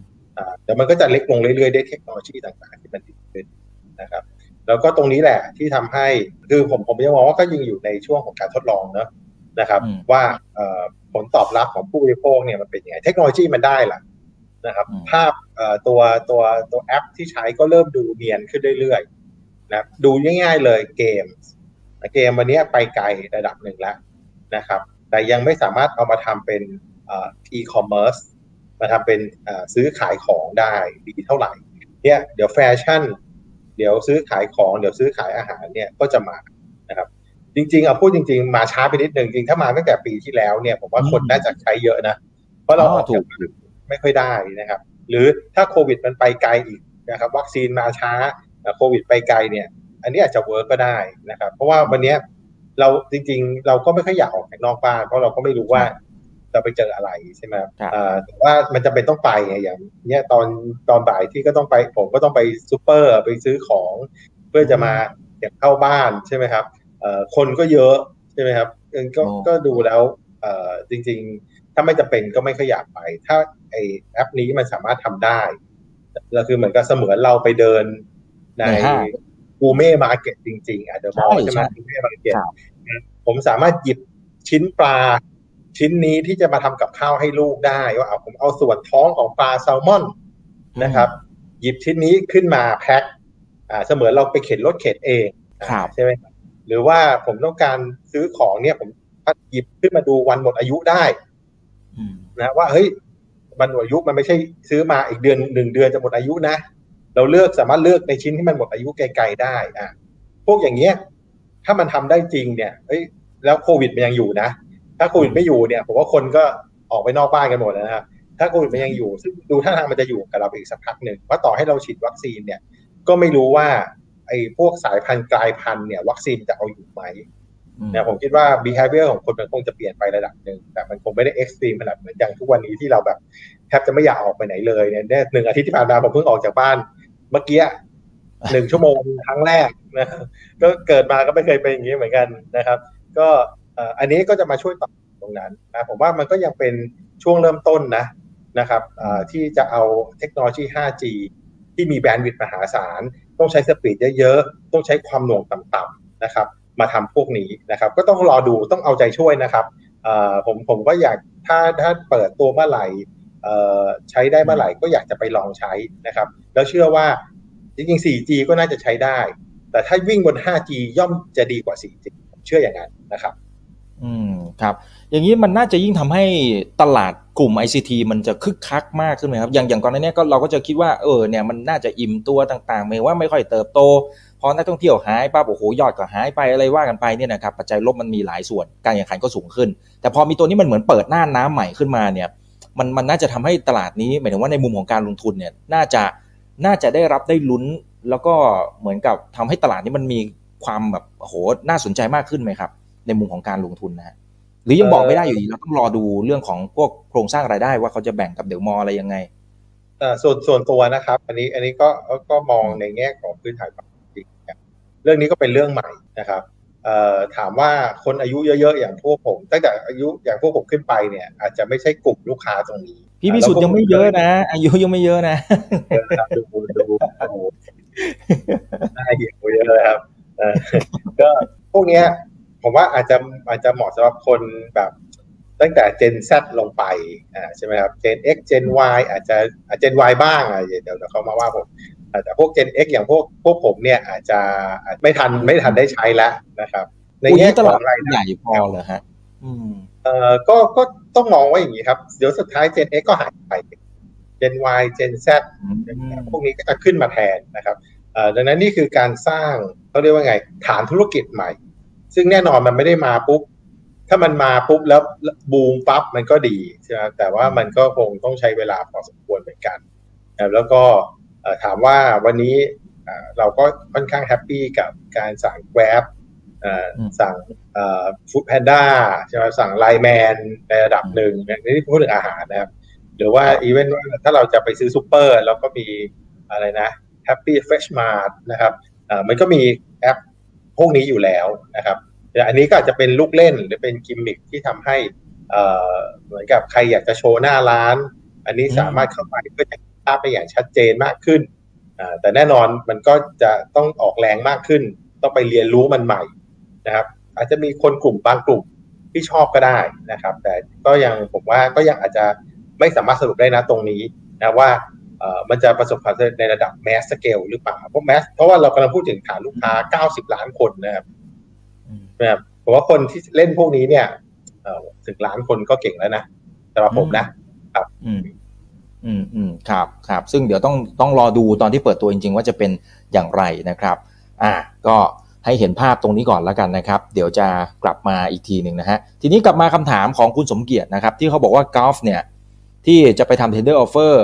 แต่มันก็จะเล็กลงเรื่อย ๆ ได้เทคโนโลยีต่าง ๆ ที่มันดีขึ้นนะครับ แล้วก็ตรงนี้แหละที่ทำให้คือผมผมยังมองว่าก็ยังอยู่ในช่วงของการทดลองเนาะนะครับ ว่าผลตอบรับของผู้บริโภคเนี่ยมันเป็นยังไงเทคโนโลยีมันได้ล่ะนะครับ ภาพตัวตัวตัวแอปที่ใช้ก็เริ่มดูเนียนขึ้นเรื่อยๆนะดูง่ายๆเลยเกมเกมวันนี้ไปไกลระดับหนึ่งแล้วนะครับ แต่ยังไม่สามารถเอามาทำเป็นอีคอมเมิร์ซมาทำเป็นซื้อขายของได้ดีเท่าไหร่เนี่ยเดี๋ยวแฟชั่น เดี๋ยวซื้อขายของเดี๋ยวซื้อขายอาหารเนี่ยก็จะมานะครับ จริงๆเอาพูดจริง ๆ มาช้าไปนิดหนึ่งจริงถ้ามาตั้งแต่ปีที่แล้วเนี่ยผมว่าคนน่าจะใช้เยอะนะ เพราะเราออกจากไม่ค่อยได้นะครับ หรือถ้าโควิดมันไปไกลอีกนะครับ วัคซีนมาช้าโควิดไปไกลเนี่ย อันนี้อาจจะ work ก็ได้นะครับ เพราะว่าวันนี้เราจริง ๆ เราก็ไม่ค่อยอยากออกจากนอกบ้านเพราะเราก็ไม่รู้ว่า จะไปเจออะไรใช่ไหมแต่ว่ามันจะเป็นต้องไปไงอย่างเนี้ยตอนตอนบ่ายที่ก็ต้องไป ผมก็ต้องไปซูเปอร์ไปซื้อของ เพื่อจะมาเก็บเข้าบ้านใช่ไหมครับคนก็เยอะใช่ไหมครับก็ก็ดูแล้วจริง ๆ ถ้าไม่จะเป็นก็ไม่ขยับไป ถ้าไอแอปนี้มันสามารถทำได้เราคือเหมือนกับเสมือนเราไปเดินในกูเม่มาเก็ตจริง ๆอะเดอะมอลใช่ไหมกูเม่มาเก็ตผมสามารถหยิบชิ้นปลา ชิ้นนี้ที่จะมาทำกับข้าวให้ลูกได้ว่าเอาผมเอาส่วนท้องของปลาแซลมอนนะครับ หยิบชิ้นนี้ขึ้นมาแพ็คอ่าเสมือนเราไปเข็นรถเข็นเองใช่ไหมหรือว่าผมต้องการซื้อของเนี่ย ผมหยิบขึ้นมาดูวันหมดอายุได้นะว่าเฮ้ยมันหมดอายุมันไม่ใช่ซื้อมาอีกเดือนหนึ่งเดือนจะหมดอายุนะเราเลือกสามารถเลือกในชิ้นที่มันหมดอายุไกลๆได้อะพวกอย่างเงี้ย ถ้ามันทำได้จริงเนี่ยเฮ้ยแล้วโควิดมันยังอยู่นะ ถ้าโควิดไม่อยู่เนี่ยผมว่าคนก็ออกไปนอกบ้านกันหมดนะครับถ้าโควิดมันยังอยู่ ซึ่งดูท่าทางมันจะอยู่กับเราอีกสักพักหนึ่งว่าต่อให้เราฉีดวัคซีนเนี่ย ก็ไม่รู้ว่าไอ้พวกสายพันธุ์กลายพันธุ์เนี่ย วัคซีนจะเอาอยู่ไหมเนี่ยผมคิดว่า behavior ของคนมันคงจะเปลี่ยนไประดับหนึ่งแต่มันคงไม่ได้ extreme ขนาดเหมือนอย่างทุกวันนี้ที่เราแบบแทบจะไม่อยากออกไปไหนเลยเนี่ยหนึ่งอาทิตย์ที่ผ่านมาผมเพิ่งออกจากบ้านเมื่อกี้หนึ่งชั่วโมงครั้งแรกนะก็เกิดมาก็ไม่เคยเป็นอย่างนี้เหมือนกันนะครับ ก็ อันนี้ก็จะมาช่วยตอบตรงนั้นนะผมว่ามันก็ยังเป็นช่วงเริ่มต้นนะนะครับที่จะเอาเทคโนโลยี 5G ที่มีแบนด์วิดต์มหาศาล ต้องใช้สปีดเยอะๆ ต้องใช้ความหน่วงต่ำๆนะครับ มาทำพวกนี้นะครับ ก็ต้องรอดูต้องเอาใจช่วยนะครับผมผมก็อยากถ้าถ้าเปิดตัวเมื่อไหร่ใช้ได้เมื่อไหร่ก็อยากจะไปลองใช้นะครับ แล้วเชื่อว่าจริงๆ 4G ก็น่าจะใช้ได้ แต่ถ้าวิ่งบน 5G ย่อมจะดีกว่า 4G เชื่ออย่างนั้นนะครับ อืมครับอย่างนี้มันน่าจะยิ่งทำให้ตลาดกลุ่ม ICT มันจะคึกคักมากขึ้นไหมครับ อย่างอย่างก่อนหน้านี้ก็เราก็จะคิดว่าเออเนี่ยมันน่าจะอิ่มตัวต่างๆไม่ว่าไม่ค่อยเติบโตพอนักท่องเที่ยวหายปั๊บโอ้โหยอดก็หายไปอะไรว่ากันไปเนี่ยนะครับปัจจัยลบมันมีหลายส่วนการแข่งขันก็สูงขึ้น แต่พอมีตัวนี้มันเหมือนเปิดหน้าน้ำใหม่ขึ้นมาเนี่ยมันมันน่าจะทำให้ตลาดนี้หมายถึงว่าในมุมของการลงทุนเนี่ยน่าจะน่าจะได้รับได้ลุ้น แล้วก็เหมือนกับทำให้ตลาดนี้มันมีความแบบโหน่าสนใจมากขึ้นไหมครับ ในมุมของการลงทุนนะฮะหรือยังบอกไม่ได้อยู่ดีเราต้องรอดูเรื่องของพวกโครงสร้างรายได้ว่าเขาจะแบ่งกับเดลมออะไรยังไงส่วนส่วนตัวนะครับ อันนี้อันนี้ก็ก็มองในแง่ของพื้นฐานความจริงเรื่องนี้ก็เป็นเรื่องใหม่นะครับถามว่าคนอายุเยอะๆอย่างพวกผม ตั้งแต่อายุอย่างพวกผมขึ้นไปเนี่ย อาจจะไม่ใช่กลุ่มลูกค้าตรงนี้ พี่พิสุทธิ์ยังไม่เยอะนะ อายุยังไม่เยอะนะดูดูน่าเหี่ยวเยอะเลยครับก็พวกเนี้ย ผมว่าอาจจะอาจจะเหมาะสำหรับคนแบบตั้งแต่ Gen Z ลงไปอ่าใช่ไหมครับ Gen X Gen Y อาจจะอาจ Gen Y บ้างอะเดี๋ยวเดี๋ยวเขามาว่าผมแต่พวก Gen X อย่างพวกพวกผมเนี่ยอาจจะไม่ทันไม่ทันได้ใช้แล้วนะครับ ในแง่ของรายได้ใหญ่พอเลยฮะเอ่อก็ก็ต้องมองว่าอย่างนี้ครับ เดี๋ยวสุดท้าย Gen X ก็หายไป Gen Y Gen Z พวกนี้ก็จะขึ้นมาแทนนะครับดังนั้นนี่คือการสร้างเขาเรียกว่าไงฐานธุรกิจใหม่ ซึ่งแน่นอนมันไม่ได้มาปุ๊บ ถ้ามันมาปุ๊บแล้วบูมปั๊บมันก็ดีใช่ไหมแต่ว่ามันก็คงต้องใช้เวลาพอสมควรเหมือนกันแล้วก็ถามว่าวันนี้เราก็ค่อนข้าง happy กับการสั่ง Grab สั่ง foodpanda ใช่ไหมสั่ง LINE MANในระดับหนึ่งนี่พูดถึงอาหารนะครับ หรือว่าอีเวนต์ว่าถ้าเราจะไปซื้อซูเปอร์แล้วก็มีอะไรนะ Happy Fresh Mart นะครับมันก็มีแอป พวกนี้อยู่แล้วนะครับอันนี้ก็อาจจะเป็นลูกเล่นหรือเป็นกิมมิคที่ทำให้เหมือนกับใครอยากจะโชว์หน้าร้าน อันนี้สามารถเข้าไปเพื่อจะภาพไปอย่างชัดเจนมากขึ้นแต่แน่นอนมันก็จะต้องออกแรงมากขึ้น ต้องไปเรียนรู้มันใหม่นะครับ อาจจะมีคนกลุ่มบางกลุ่มที่ชอบก็ได้นะครับ แต่ก็ยังผมว่าก็ยังอาจจะไม่สามารถสรุปได้นะตรงนี้นะว่า มันจะประสบความสำเร็จในระดับแมสสเกลหรือเปล่าเพราะแมสเพราะว่าเรากำลังพูดถึงฐานลูกค้า 90 ล้านคนนะครับนะครับผมว่าคนที่เล่นพวกนี้เนี่ยถึงล้านคนก็เก่งแล้วนะสำหรับผมนะครับ อืม อืมอืมครับครับ ซึ่งเดี๋ยวต้องต้องรอดูตอนที่เปิดตัวจริง ๆ ว่าจะเป็นอย่างไรนะครับ อ่า ก็ให้เห็นภาพตรงนี้ก่อนแล้วกันนะครับ เดี๋ยวจะกลับมาอีกทีหนึ่งนะฮะ ทีนี้กลับมาคำถามของคุณสมเกียรตินะครับ ที่เขาบอกว่ากอล์ฟเนี่ย ที่จะไปทำ tender offer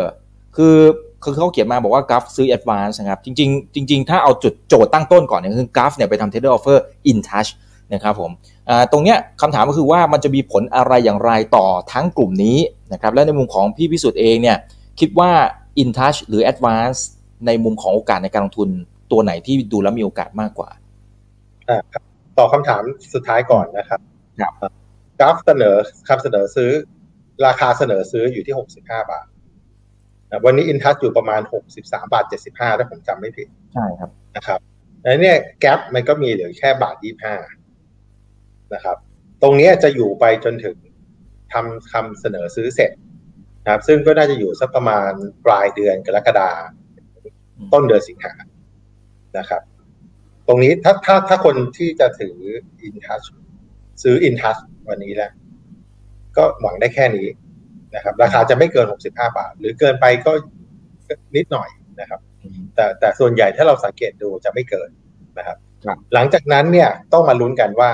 คือคือเขาเขียนมาบอกว่ากราฟซื้อ advance นะครับจริงๆจริง ๆ ถ้าเอาจุดโจทย์ตั้งต้นก่อนเนี่ยคือกราฟเนี่ยไปทำ tender offer in touch นะครับผมตรงเนี้ยคำถามก็คือว่ามันจะมีผลอะไรอย่างไรต่อทั้งกลุ่มนี้นะครับและในมุมของพี่พิสุทธิ์เองเนี่ยคิดว่า in touch หรือ advance ในมุมของโอกาสในการลงทุนตัวไหนที่ดูแล้วมีโอกาสมากกว่าต่อคำถามสุดท้ายก่อนนะครับกราฟเสนอคำเสนอซื้อ ราคาเสนอซื้ออยู่ที่ 65 บาท วันนี้อินทัชอยู่ประมาณ 63 บาท 75 ถ้าผมจำไม่ผิด ใช่ครับนะครับแล้วเนี่ยแกลบมันก็มีเหลือแค่บาท 25 นะครับ ตรงนี้จะอยู่ไปจนถึงทำคำเสนอซื้อเสร็จนะครับ ซึ่งก็น่าจะอยู่สักประมาณปลายเดือนกรกฎาต้นเดือนสิงหานะครับ ตรงนี้ถ้าถ้าถ้าคนที่จะถืออินทัชซื้ออินทัชวันนี้แล้ว ก็หวังได้แค่นี้ นะครับ ราคาจะไม่เกิน 65 บาท หรือเกินไปก็นิดหน่อยนะครับ แต่แต่ส่วนใหญ่ถ้าเราสังเกตดูจะไม่เกินนะครับ หลังจากนั้นเนี่ยต้องมาลุ้นกันว่า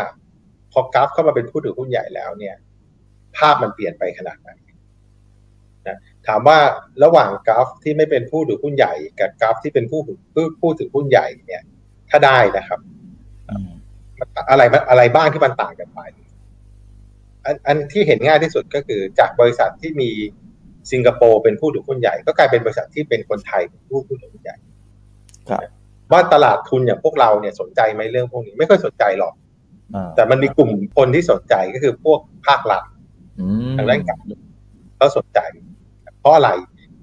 พอกราฟเข้ามาเป็นผู้ถือหุ้นใหญ่แล้วเนี่ย ภาพมันเปลี่ยนไปขนาดไหนนะถามว่าระหว่างกราฟที่ไม่เป็นผู้ถือหุ้นใหญ่ กับกราฟที่เป็นผู้ผู้ผู้ถือหุ้นใหญ่เนี่ย ถ้าได้นะครับอะไรอะไรบ้างที่มันต่างกันไป อันอันที่เห็นง่ายที่สุดก็คือจากบริษัทที่มีสิงคโปร์เป็นผู้ถือหุ้นใหญ่ ก็กลายเป็นบริษัทที่เป็นคนไทยเป็นผู้ถือหุ้นใหญ่ว่าตลาดทุนอย่างพวกเราเนี่ยสนใจไหมเรื่องพวกนี้ไม่ค่อยสนใจหรอกแต่มันมีกลุ่มคนที่สนใจก็คือพวกภาครัฐทางด้านการเขาสนใจ เพราะอะไร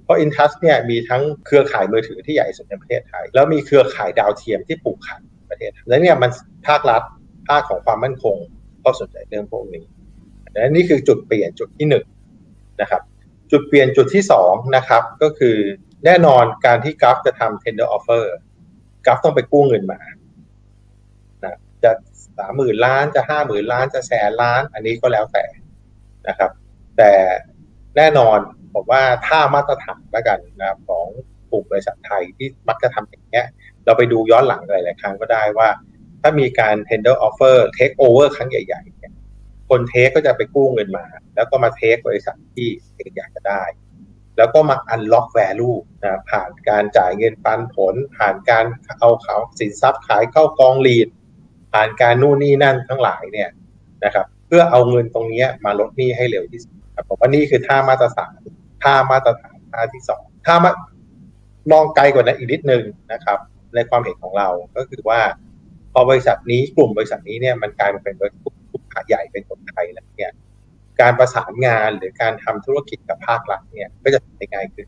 เพราะอินทัสเนี่ยมีทั้งเครือข่ายมือถือที่ใหญ่สุดในประเทศไทย แล้วมีเครือข่ายดาวเทียมที่ปลูกขาดประเทศแล้วเนี่ยมันภาครัฐภาคของความมั่นคงเขาสนใจเรื่องพวกนี้ นะนี่คือจุดเปลี่ยนจุดที่หนึ่งนะครับ จุดเปลี่ยนจุดที่สองนะครับก็คือแน่นอนการที่กราฟจะทำ tender offer กราฟต้องไปกู้เงินมานะจะสามหมื่นล้านจะห้าหมื่นล้านจะแสนล้าน อันนี้ก็แล้วแต่นะครับ แต่แน่นอนผมว่าถ้ามาตรฐานแล้วกันนะของกลุ่มบริษัทไทยที่มักจะทำอย่างเงี้ย เราไปดูย้อนหลังหลายๆครั้งก็ได้ว่า ถ้ามีการ tender offer take over ครั้งใหญ่ๆ คนเทคก็จะไปกู้เงินมา แล้วก็มาเทคบริษัทที่เองอยากจะได้ แล้วก็มาอันล็อกแวลูนะผ่านการจ่ายเงินปันผล ผ่านการเอาเขาสินทรัพย์ขายเข้ากองลีด ผ่านการนู่นนี่นั่นทั้งหลายเนี่ยนะครับ เพื่อเอาเงินตรงนี้มาลดหนี้ให้เร็วที่สุดผมว่านี่คือท่ามาตรฐานท่ามาตรฐานท่าที่สองท่ามามองไกลกว่านั้นอีกนิดนึงนะครับ ในความเห็นของเราก็คือว่าพอบริษัทนี้กลุ่มบริษัทนี้เนี่ยมันกลายมาเป็นบริษัท ขาใหญ่เป็นคนไทยแล้วเนี่ยการประสานงานหรือการทำธุรกิจกับภาครัฐเนี่ยก็จะทำง่ายขึ้น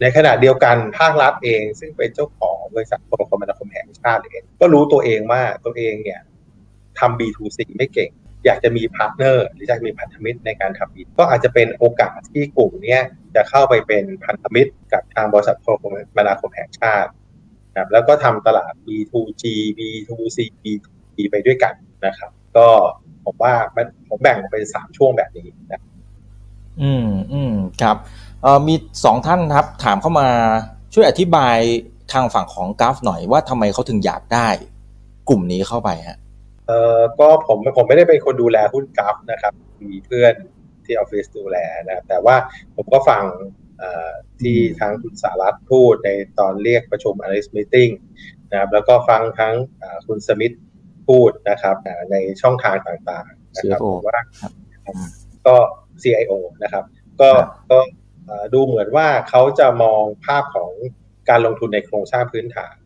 ในขณะเดียวกันภาครัฐเอง ซึ่งเป็นเจ้าของบริษัทโทรคมนาคมแห่งชาติเอง ก็รู้ตัวเองว่าตัวเองเนี่ยทำ B2C ไม่เก่ง อยากจะมี partner หรืออยากมีพันธมิตรในการทำบินก็อาจจะเป็นโอกาสที่กลุ่มนี้จะเข้าไปเป็นพันธมิตรกับทางบริษัทโทรคมนาคมแห่งชาตินะครับแล้วก็ทำตลาด B2G B2C B2B ไปด้วยกันนะครับ ก็ผมว่าผมแบ่งเป็นสามช่วงแบบนี้นะอืมอืมครับเอ่อมีสองท่านครับ ถามเข้ามาช่วยอธิบายทางฝั่งของกราฟหน่อยว่าทำไมเขาถึงอยากได้ กลุ่มนี้เข้าไปฮะเอ่อก็ผมผมไม่ได้เป็นคนดูแลหุ้นกราฟนะครับ มีเพื่อนที่ออฟฟิศดูแลนะแต่ว่าผมก็ฟังที่ทางคุณสารัตพูดในตอนเรียกประชุม analyst meeting นะครับแล้วก็ฟังทั้งคุณสมิธ พูดนะครับในช่องทางต่างๆนะครับว่าก็ CIO นะครับ ก็ก็ดูเหมือนว่าเขาจะมองภาพของการลงทุนในโครงสร้างพื้นฐาน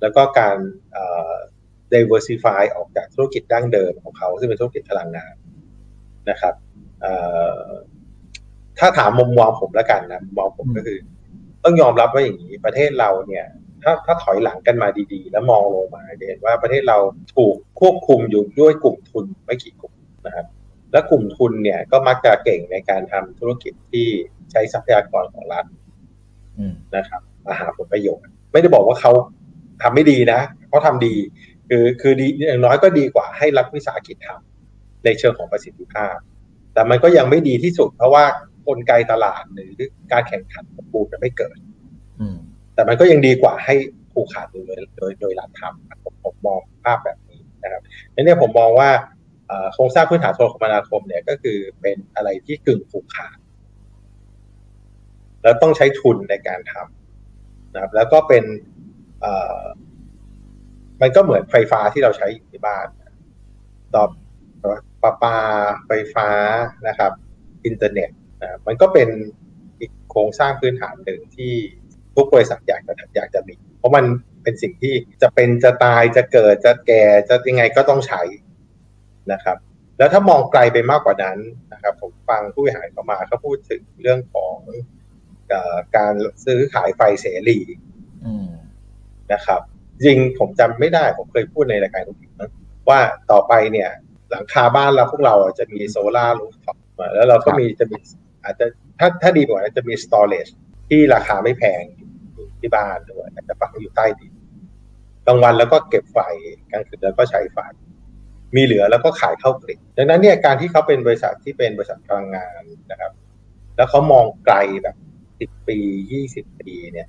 แล้วก็การ diversify ออกจากธุรกิจดั้งเดิมของเขา ซึ่งเป็นธุรกิจพลังงานนะครับถ้าถามมุมมองผมแล้วกันนะมุมมองผมก็คือ ต้องยอมรับว่าอย่างนี้ประเทศเราเนี่ย ถ้าถ้าถอยหลังกันมาดีๆ แล้วมองลงมาจะเห็นว่าประเทศเราถูกควบคุมอยู่ด้วยกลุ่มทุนไม่กี่กลุ่มนะครับ และกลุ่มทุนเนี่ยก็มักจะเก่งในการทำธุรกิจที่ใช้ทรัพยากรของรัฐนะครับมาหาผลประโยชน์ ไม่ได้บอกว่าเขาทำไม่ดีนะเขาทำดี คือคือดีอย่างน้อยก็ดีกว่าให้รัฐวิสาหกิจทำในเชิงของประสิทธิภาพ แต่มันก็ยังไม่ดีที่สุด เพราะว่ากลไกตลาดหรือการแข่งขันของปูจะไม่เกิด แต่มันก็ยังดีกว่าให้ผูกขาดโดยโดยโดยรัฐทำผมผมมองภาพแบบนี้นะครับนั่นนี่ยผมมองว่าโครงสร้างพื้นฐานโทรคมนาคมเนี่ยก็คือเป็นอะไรที่กึ่งผูกขาด แล้วต้องใช้ทุนในการทำนะครับ แล้วก็เป็นมันก็เหมือนไฟฟ้าที่เราใช้อยู่ที่บ้านต่อปลาปาไฟฟ้านะครับ อินเทอร์เน็ตนะมันก็เป็นอีกโครงสร้างพื้นฐานหนึ่งที่ ทุกบริษัทอยากจะอยากจะมี เพราะมันเป็นสิ่งที่จะเป็นจะตายจะเกิดจะแก่จะยังไงก็ต้องใช้นะครับ แล้วถ้ามองไกลไปมากกว่านั้นนะครับ ผมฟังผู้บริหารเข้ามาเขาพูดถึงเรื่องของการซื้อขายไฟเสรีนะครับจริงผมจำไม่ได้ผมเคยพูดในรายการทุกนะว่าต่อไปเนี่ย หลังคาบ้านเราพวกเราจะมีโซลาร์รูฟท็อปแล้วเราก็มีจะมีอาจจะถ้าถ้าดีกว่านั้นจะมีสตอเรจที่ราคาไม่แพง ที่บ้านด้วยอาจจะฝังอยู่ใต้ดินกลางวันแล้วก็เก็บไฟกลางคืนแล้วก็ใช้ไฟมีเหลือแล้วก็ขายเข้ากริดดังนั้นเนี่ยการที่เขาเป็นบริษัทที่เป็นบริษัทพลังงานนะครับ แล้วเขามองไกลแบบสิบปียี่สิบปีเนี่ย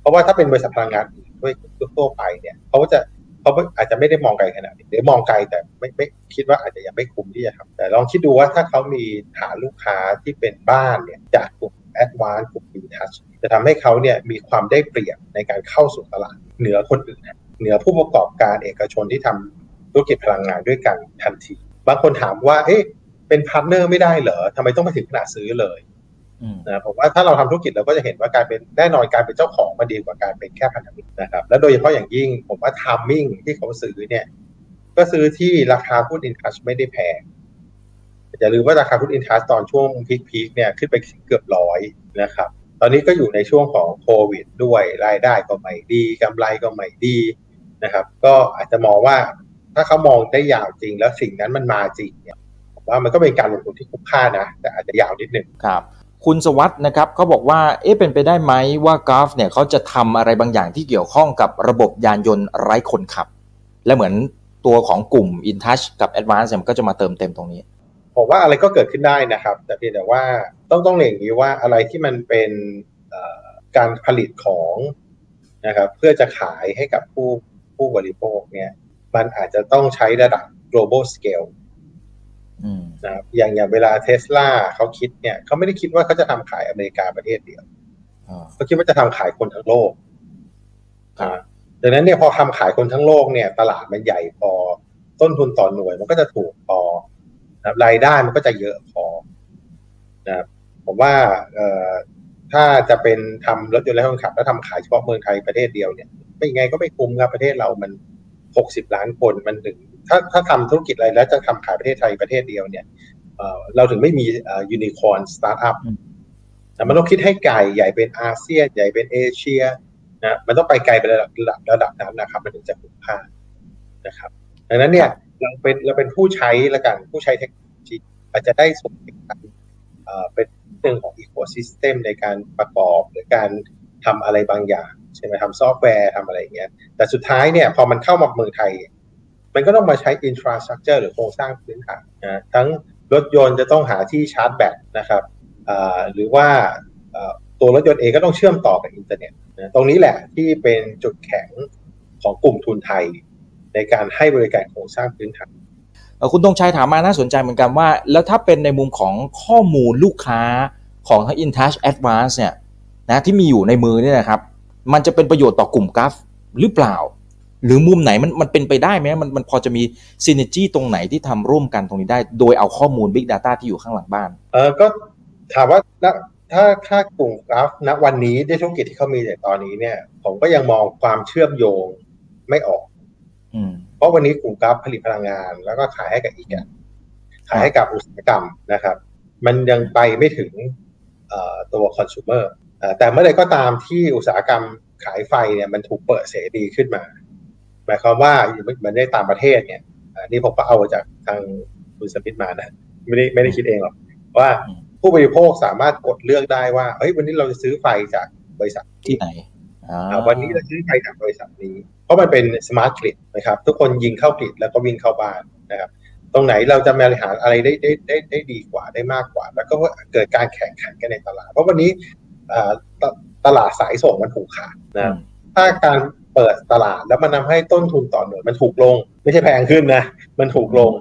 เพราะว่าถ้าเป็นบริษัทพลังงานด้วยทั่วไปเนี่ยเขาจะ เขาอาจจะไม่ได้มองไกลขนาดนี้หรือมองไกลแต่ไม่ไม่คิดว่าอาจจะยังไม่คุ้มที่จะทำแต่ลองคิดดูว่าถ้าเขามีฐานลูกค้าที่เป็นบ้านเนี่ยจากกลุ่มแอดวานซ์กลุ่มอินทัชจะทำให้เขาเนี่ยมีความได้เปรียบในการเข้าสู่ตลาดเหนือคนอื่น เหนือผู้ประกอบการเอกชนที่ทำธุรกิจพลังงานด้วยกันทันที บางคนถามว่า เอ๊ะเป็น partner ไม่ได้เหรอทำไมต้องมาถึงขนาดซื้อเลย นะผมว่าถ้าเราทำธุรกิจเราก็จะเห็นว่าการเป็นแน่นอนการเป็นเจ้าของมันดีกว่าการเป็นแค่พันธมิตรนะครับแล้วโดยเฉพาะอย่างยิ่งผมว่า timing ที่เขาซื้อเนี่ยก็ซื้อที่ราคาหุ้นอินทัชไม่ได้แพงอย่าลืมว่าราคาหุ้นอินทัชตอนช่วง peak ๆเนี่ยขึ้นไปเกือบร้อยนะครับตอนนี้ก็อยู่ในช่วงของโควิดด้วยรายได้ก็ไม่ดีกำไรก็ไม่ดีนะครับ ก็อาจจะมองว่าถ้าเขามองได้ยาวจริงแล้วสิ่งนั้นมันมาจริงเนี่ยผมว่ามันก็เป็นการลงทุนที่คุ้มค่านะ แต่อาจจะยาวนิดนึงครับ คุณสวัสด์นะครับเขาบอกว่าเอ๊ะเป็นไปได้ไหมว่ากราฟเนี่ยเขาจะทำอะไรบางอย่างที่เกี่ยวข้องกับระบบยานยนต์ไร้คนขับ และเหมือนตัวของกลุ่ม InTouch กับ Advance มันก็จะมาเติมเต็มตรงนี้ ผมว่าอะไรก็เกิดขึ้นได้นะครับ แต่เพียงแต่ว่าต้องต้องเรียนอย่างนี้ว่าอะไรที่มันเป็นการผลิตของนะครับเพื่อจะขายให้กับผู้ผู้บริโภคเนี่ยมันอาจจะต้องใช้ระดับ global scale นะครับอย่างอย่างเวลาเทสลาเขาคิดเนี่ยเขาไม่ได้คิดว่าเขาจะทำขายอเมริกาประเทศเดียวเขาคิดว่าจะทำขายคนทั้งโลกอ่าดังนั้นเนี่ยพอทำขายคนทั้งโลกเนี่ย ตลาดมันใหญ่พอต้นทุนต่อหน่วยมันก็จะถูกพอนะรายได้มันก็จะเยอะพอนะผมว่าเอ่อถ้าจะเป็นทำรถยนต์ไร้คนขับ แล้วทำขายเฉพาะเมืองไทยประเทศเดียวเนี่ยไม่ไงก็ไม่คุ้มครับประเทศเรามันหกสิบล้านคนมันถึง ถ้าถ้าทำธุรกิจอะไรแล้วจะทำขายประเทศไทยประเทศเดียวเนี่ยเราถึงไม่มี unicorn startup แต่มันต้องคิดให้ไกลใหญ่เป็นอาเซียน ใหญ่เป็นเอเชียนะมันต้องไปไกลไประดับระดับนั้นนะครับ มันถึงจะคุ้มค่านะครับดังนั้นเนี่ยเราเป็นเราเป็นผู้ใช้ละกันผู้ใช้เทคโนโลยีอาจจะได้ส่วนในการเป็นเรื่องของ ecosystem ในการประกอบหรือการทำอะไรบางอย่าง ใช่ไหมทำซอฟต์แวร์ทำอะไรอย่างเงี้ยแต่สุดท้ายเนี่ยพอมันเข้ามาเมืองไทย มันก็ต้องมาใช้ infrastructure หรือโครงสร้างพื้นฐานนะทั้งรถยนต์จะต้องหาที่ชาร์จแบตนะครับหรือว่าตัวรถยนต์เองก็ต้องเชื่อมต่อกับอินเทอร์เน็ตตรงนี้แหละที่เป็นจุดแข็งของกลุ่มทุนไทย ในการให้บริการโครงสร้างพื้นฐานคุณตงชัยถามมาน่าสนใจเหมือนกันว่า แล้วถ้าเป็นในมุมของข้อมูลลูกค้าของทั้ง InTouch Advance เนี่ยนะที่มีอยู่ในมือเนี่ยนะครับ มันจะเป็นประโยชน์ต่อกลุ่มกราฟหรือเปล่า หรือมุมไหนมันมันเป็นไปได้ไหมมันมันพอจะมีซีเนจี้ตรงไหนที่ทำร่วมกันตรงนี้ได้ โดยเอาข้อมูล Big Data ที่อยู่ข้างหลังบ้าน เออก็ถามว่าถ้าถ้ากลุ่มกราฟณวันนี้ด้วยธุรกิจที่เขามีในตอนนี้เนี่ย ผมก็ยังมองความเชื่อมโยงไม่ออกเพราะวันนี้กลุ่มกราฟผลิตพลังงาน แล้วก็ขายให้กับอีกอะขายให้กับอุตสาหกรรมนะครับ มันยังไปไม่ถึงตัวคอน sumer แต่เมื่อใดก็ตามที่อุตสาหกรรมขายไฟเนี่ยมันถูกเปิดเสรีขึ้นมาห มายความว่ามันได้ตามประเทศเนี่ยนี่ผมก็เอาจากทางคุณสมิธมานะไม่ได้ไม่ได้คิดเองหรอกว่าผู้บริโภคสามารถกดเลือกได้ว่าเฮ้ยวันนี้เราจะซื้อไฟจากบริษัทที่ไหนวันนี้เราซื้อไฟจากบริษัทนี้ เพราะมันเป็นสมาร์ทกริดนะครับ ทุกคนยิงเข้ากริดแล้วก็วิ่งเข้าบ้านนะครับ ตรงไหนเราจะบริหารอะไรได้ได้ได้ได้ดีกว่าได้มากกว่า แล้วก็เกิดการแข่งขันกันในตลาด เพราะวันนี้ตลาดสายส่งมันถูกขาดนะถ้าการ เปิดตลาด แล้วมันทาให้ต้นทุนต่อหน่วยมันถูกลง ไม่ใช่แพงขึ้นนะมันถูกลง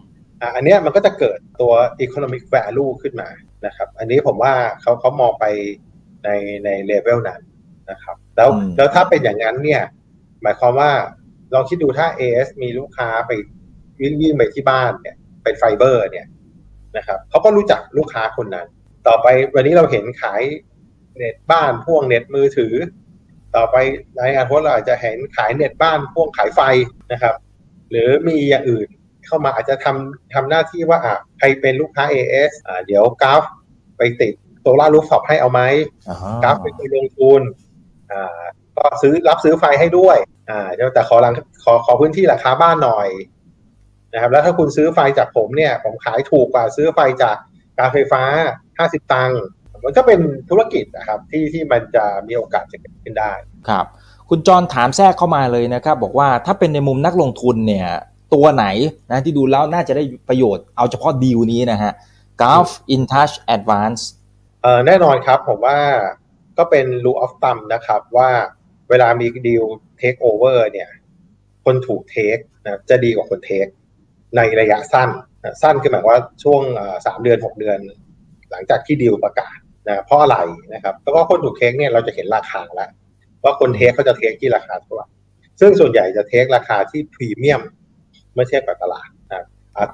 อันนี้มันก็จะเกิดตัว economic value ขึ้นมานะครับ อันนี้ผมว่าเขาเขามองไปในในเลเวลนั้นนะครับ แล้วแล้วถ้าเป็นอย่างนั้นเนี่ย หมายความว่าลองคิดดูถ้า AIS มีลูกค้าไปวิ่งวิ่งไปที่บ้านเนี่ยเป็นไฟเบอร์เนี่ยนะครับเขาก็รู้จักลูกค้าคนนั้น ต่อไปวันนี้เราเห็นขายเน็ตบ้านพ่วงเน็ตมือถือ ต่อไปในอนาคตเราอาจจะเห็นขายเน็ตบ้านพ่วงขายไฟนะครับ หรือมีอย่างอื่นเข้ามาอาจจะทำทำหน้าที่ว่าอะใครเป็นลูกค้า AS อ่าเดี๋ยวกราฟไปติดโซลารูฟท็อปให้เอาไหมกราฟเป็นคนลงทุนอ่าก็ซื้อรับซื้อไฟให้ด้วยอ่าแต่ขอรังขอขอพื้นที่ราคาบ้านหน่อยนะครับ แล้วถ้าคุณซื้อไฟจากผมเนี่ย ผมขายถูกกว่าซื้อไฟจากการไฟฟ้า 50 ตังค์ มันก็เป็นธุรกิจนะครับที่ที่มันจะมีโอกาสจะเกิดขึ้นได้ครับ คุณจรถามแทรกเข้ามาเลยนะครับ บอกว่าถ้าเป็นในมุมนักลงทุนเนี่ย ตัวไหนนะที่ดูแล้วน่าจะได้ประโยชน์เอาเฉพาะดีลนี้นะฮะ Gulf InTouch Advance เอ่อแน่นอนครับผมว่าก็เป็น rule of thumb นะครับว่าเวลามีดีล take over เนี่ย คนถูกเทคนะจะดีกว่าคนเทคในระยะสั้นนะสั้นคือหมายว่าช่วงสามเดือนหกเดือน หลังจากที่ดีลประกาศ นะเพราะอะไรนะครับ แล้วก็คนถูก take เนี่ยเราจะเห็นราคาแล้วว่าคน take เขาจะ take ที่ราคาเท่าไหร่ซึ่งส่วนใหญ่จะ take ราคาที่พรีเมียมเมื่อเทียบกับตลาดนะ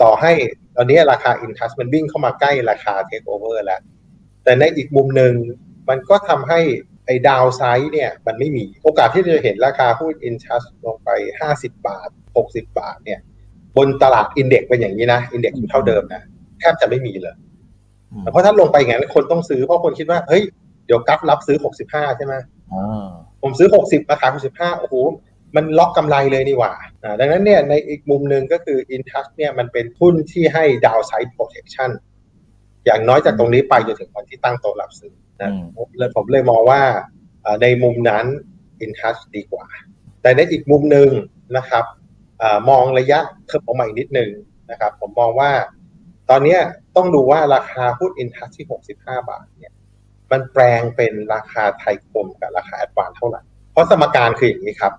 ต่อให้ตอนนี้ราคา InTouch มันวิ่งเข้ามาใกล้ราคา take over แล้ว แต่ในอีกมุมหนึ่งมันก็ทำให้ไอ้ downside เนี่ยมันไม่มีโอกาสที่จะเห็นราคาหุ้น InTouch ลงไป 50 บาท 60 บาทเนี่ยบนตลาด index เป็นอย่างนี้นะ index อยู่เท่าเดิมนะแทบจะไม่มีเลย เพราะถ้าลงไปอย่างนั้นคนต้องซื้อเพราะคนคิดว่าเฮ้ยเดี๋ยวกัฟรับซื้อ65ใช่ไหมผมซื้อ60ราคา65โอ้โหมันล็อกกำไรเลยนี่หว่า ดังนั้นเนี่ยในอีกมุมหนึ่งก็คือ Intouch เนี่ยมันเป็นหุ้นที่ให้ downside protection อย่างน้อยจากตรงนี้ไปจนถึงวันที่ตั้งโต๊ะรับซื้อนะเลยผมเลยมองว่าในมุมนั้น Intouch ดีกว่า แต่ในอีกมุมหนึ่งนะครับอมองระยะเทิบออกมาอีกนิดหนึ่งนะครับ ผมมองว่า ตอนนี้ต้องดูว่าราคาหุ้น Intouch ที่ 65 บาทเนี่ย มันแปลงเป็นราคาไทยคมกับราคาแอดวานเท่าไหร่ เพราะสมการคืออย่างนี้ครับ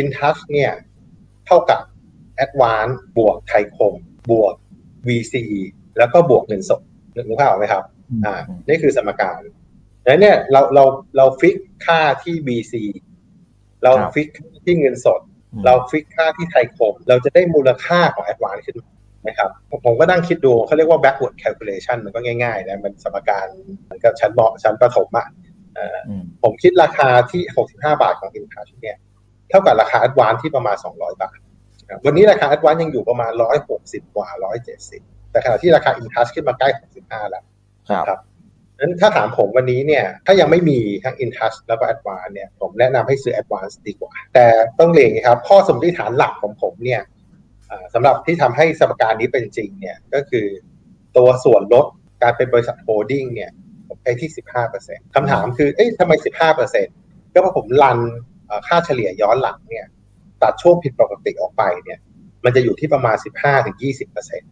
InTouch เนี่ย เท่ากับ Advance บวกไทยคม บวก VC แล้วก็บวกเงินสดนึกภาพออกไหมครับ อ่า นี่คือสมการแล้วเนี่ยเราเราเราฟิกค่าที่ VC เรา fix ที่เงินสด เรา fix ค่าที่ไทยคม เราจะได้มูลค่าของ Advance ขึ้น นะครับผมก็นั่งคิดดูเขาเรียกว่า backward calculation มันก็ง่ายๆนะมันสมการมันก็ชั้นบอกชั้นประถมอะผมคิดราคาที่ 65 บาทของ InTouch เนี่ยเท่ากับราคา Advance ที่ประมาณ 200 บาท วันนี้ราคา Advance ยังอยู่ประมาณ 160 กว่า 170 แต่ขณะที่ราคา InTouch ขึ้นมาใกล้ 65 แล้วครับนั้นถ้าถามผมวันนี้เนี่ย ถ้ายังไม่มีทั้ง InTouch แล้วก็ Advance เนี่ย ผมแนะนำให้ซื้อ Advance ดีกว่า แต่ต้องเรียนครับ ข้อสมมติฐานหลักของผมเนี่ย สำหรับที่ทำให้สมการนี้เป็นจริงเนี่ยก็คือตัวส่วนลดการเป็นบริษัท holding เนี่ยผมใช้ที่ 15%คำถามคือ เอ๊ะทำไม 15%ก็เพราะผม run ค่าเฉลี่ยย้อนหลังเนี่ยตัดช่วงผิดปกติออกไปเนี่ยมันจะอยู่ที่ประมาณ 15-20%น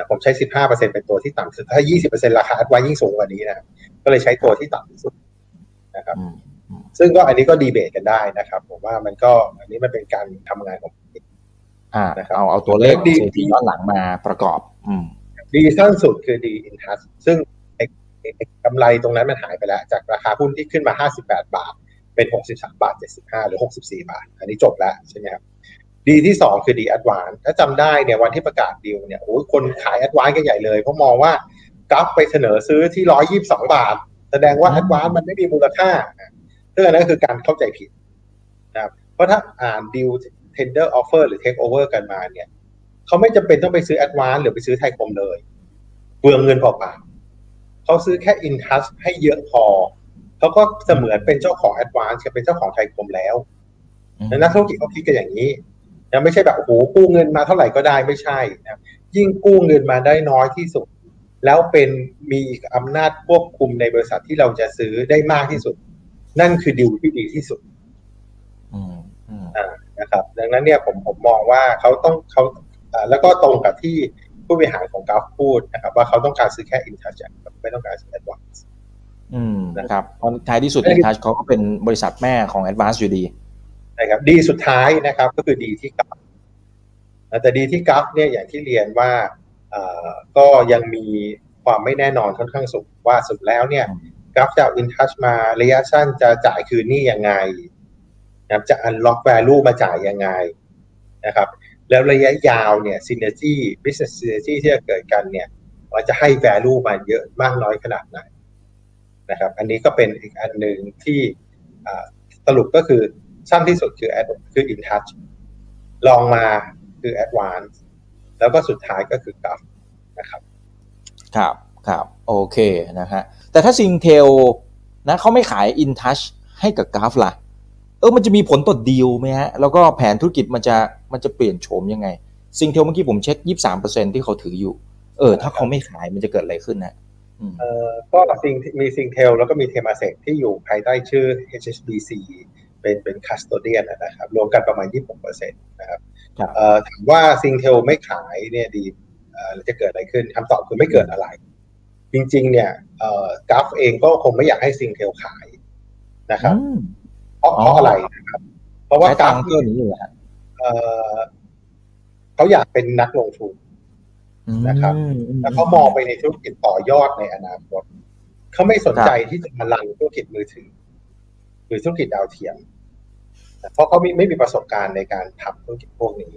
ะผมใช้ 15%เป็นตัวที่ต่ำสุด ถ้า 20%ราคาอัดไว้ยิ่งสูงกว่านี้นะ ก็เลยใช้ตัวที่ต่ำที่สุดนะครับ ซึ่งก็อันนี้ก็ดีเบตกันได้นะครับ ผมว่ามันก็อันนี้มันเป็นการทำงานของ อ่าเอาเอาตัวเลขดีที่ย้อนหลังมาประกอบ อืมดีสั้นสุดคือดีอินทัสซึ่งกำไรตรงนั้นมันหายไปแล้ว จากราคาหุ้นที่ขึ้นมา 58 บาท เป็น 63 บาท 75 หรือ 64 บาท อันนี้จบแล้วใช่ไหมครับดีลที่ 2 คือดีล Advance ถ้าจำได้เนี่ยวันที่ประกาศดีลเนี่ยโอ้คนขาย Advance กันใหญ่เลยเพราะมองว่า Gulf ไปเสนอซื้อที่ 122 บาท แสดงว่า Advance มันไม่มีมูลค่าซึ่งอันนั้นคือการเข้าใจผิดนะครับเพราะถ้าอ่านดีล tender offer หรือ take over กันมาเนี่ยเขาไม่จำเป็นต้องไปซื้อ advance หรือไปซื้อไทยคมเลยเปลืองเงินเปล่าๆเขาซื้อแค่ in touch ให้เยอะพอเขาก็เสมือนเป็นเจ้าของ advance กับเป็นเจ้าของไทยคมแล้วนักธุรกิจเขาคิดกันอย่างนี้นะไม่ใช่แบบโอ้โหกู้เงินมาเท่าไหร่ก็ได้ไม่ใช่นะยิ่งกู้เงินมาได้น้อยที่สุด แล้วเป็นมีอำนาจควบคุมในบริษัทที่เราจะซื้อได้มากที่สุด นั่นคือดิวที่ดีที่สุด นะครับดังนั้นเนี่ยผมผมมองว่าเขาต้องเขาแล้วก็ตรงกับที่ผู้บริหารของ Gulf พูดนะครับ ว่าเขาต้องการซื้อแค่ InTouch ไม่ต้องการซื้อ Advanceอืมนะครับเพราะท้ายที่สุด InTouch เขาก็เป็นบริษัทแม่ของ Advance อยู่ดีนะครับดีลสุดท้ายนะครับ ก็คือดีลที่ Gulf แต่ดีลที่ Gulf เนี่ยอย่างที่เรียนว่าก็ยังมีความไม่แน่นอนค่อนข้างสูงว่าสุดแล้วเนี่ย Gulf จะ InTouch มาระยะสั้นจะจ่ายคืนนี่ยังไง นะจะ unlock value มาจ่ายยังไงนะครับ แล้วระยะยาวเนี่ย synergy business synergy ที่จะเกิดกันเนี่ยมันจะให้ value มาเยอะมากน้อยขนาดไหนนะครับ อันนี้ก็เป็นอีกอันหนึ่งที่สรุปก็คือสั้นที่สุดคือ ad คือ InTouch ลองมาคือ Advance แล้วก็สุดท้ายก็คือ Gulf นะครับ ครับครับโอเคนะฮะแต่ถ้า Singtel นะเขาไม่ขาย InTouch ให้กับ Gulf ล่ะ ออมันจะมีผลต่อดีลไหมฮะ แล้วก็แผนธุรกิจมันจะมันจะเปลี่ยนโฉมยังไง Singtel เมื่อกี้ผมเช็คยี่สามเปอร์เซ็นที่เขาถืออยู่ เออ ถ้าเขาไม่ขายมันจะเกิดอะไรขึ้นนะเออก็ซิงมี Singtel แล้วก็มีเทมาเซกที่อยู่ภายใต้ชื่อ HSBC เป็นเป็น custodian นะครับ รวมกันประมาณยี่สิบเปอร์เซ็นต์นะครับถามว่า Singtel ไม่ขายเนี่ยดีจะเกิดอะไรขึ้นคำตอบคือไม่เกิดอะไร จริง ๆ เนี่ยกราฟเองก็คงไม่อยากให้ซิงเทลขายนะครับ เพราะเพราะอะไรนะครับ เพราะว่ากราฟตัวนี้อยู่แล้วเขาอยากเป็นนักลงทุนนะครับ แล้วเขามองไปในธุรกิจต่อยอดในอนาคตเขาไม่สนใจที่จะมาลังธุรกิจมือถือ หรือธุรกิจดาวเทียม เพราะเขาไม่ไม่มีประสบการณ์ในการทำธุรกิจพวกนี้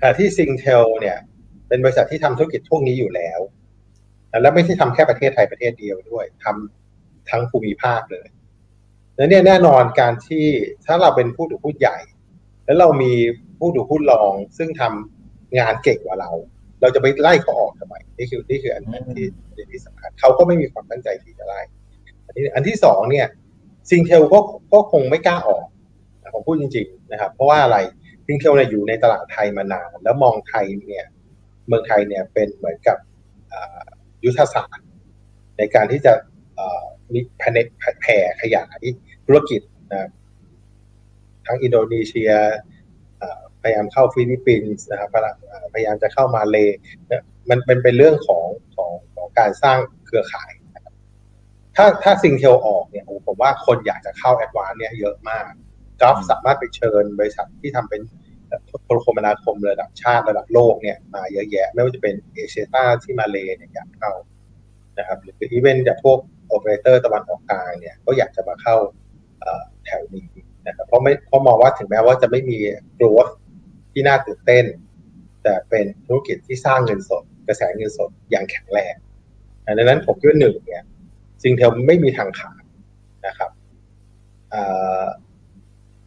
แต่ที่ซิงเทลเนี่ย เป็นบริษัทที่ทำธุรกิจพวกนี้อยู่แล้ว แล้วไม่ใช่ทำแค่ประเทศไทยประเทศเดียวด้วยทำทั้งภูมิภาคเลย แล้วเนี่ยแน่นอนการที่ถ้าเราเป็นผู้ถือหุ้นใหญ่ แล้วเรามีผู้ถือหุ้นรองซึ่งทำงานเก่งกว่าเรา เราจะไปไล่เขาออกทำไมนี่คือนี่คืออันที่ที่สำคัญเขาก็ไม่มีความตั้งใจที่จะไล่อันที่อันที่สองเนี่ยซิงเทลก็ก็คงไม่กล้าออกผมพูดจริง ๆ นะครับ เพราะว่าอะไร Singtel เนี่ยอยู่ในตลาดไทยมานาน แล้วมองไทยเนี่ยเมืองไทยเนี่ยเป็นเหมือนกับยุทธศาสตร์ ในการที่จะ มีแผ่ขยายธุรกิจนะทั้งอินโดนีเซียพยายามเข้าฟิลิปปินส์นะครับพยายามจะเข้ามาเลมันเป็นเป็นเรื่องของของของการสร้างเครือข่ายถ้าถ้า Singtel ออกเนี่ยผมว่าคนอยากจะเข้า Advance เนี่ยเยอะมาก Gulf สามารถไปเชิญบริษัทที่ทำเป็นโทรคมนาคมระดับชาติระดับโลกเนี่ยมาเยอะแยะ ไม่ว่าจะเป็น Axiata ที่มาเลเนี่ยอยากเข้านะครับหรืออีเวนต์จากพวก โอเปอเรเตอร์ตะวันออกกลางเนี่ยก็อยากจะมาเข้าแถวนี้นะครับเพราะไม่เพราะมองว่าถึงแม้ว่าจะไม่มี growth ที่น่าตื่นเต้น แต่เป็นธุรกิจที่สร้างเงินสด กระแสเงินสดอย่างแข็งแรงดังนั้นผมคิดว่าหนึ่งเนี่ยสิ่งเทลไม่มีทางขาดนะครับ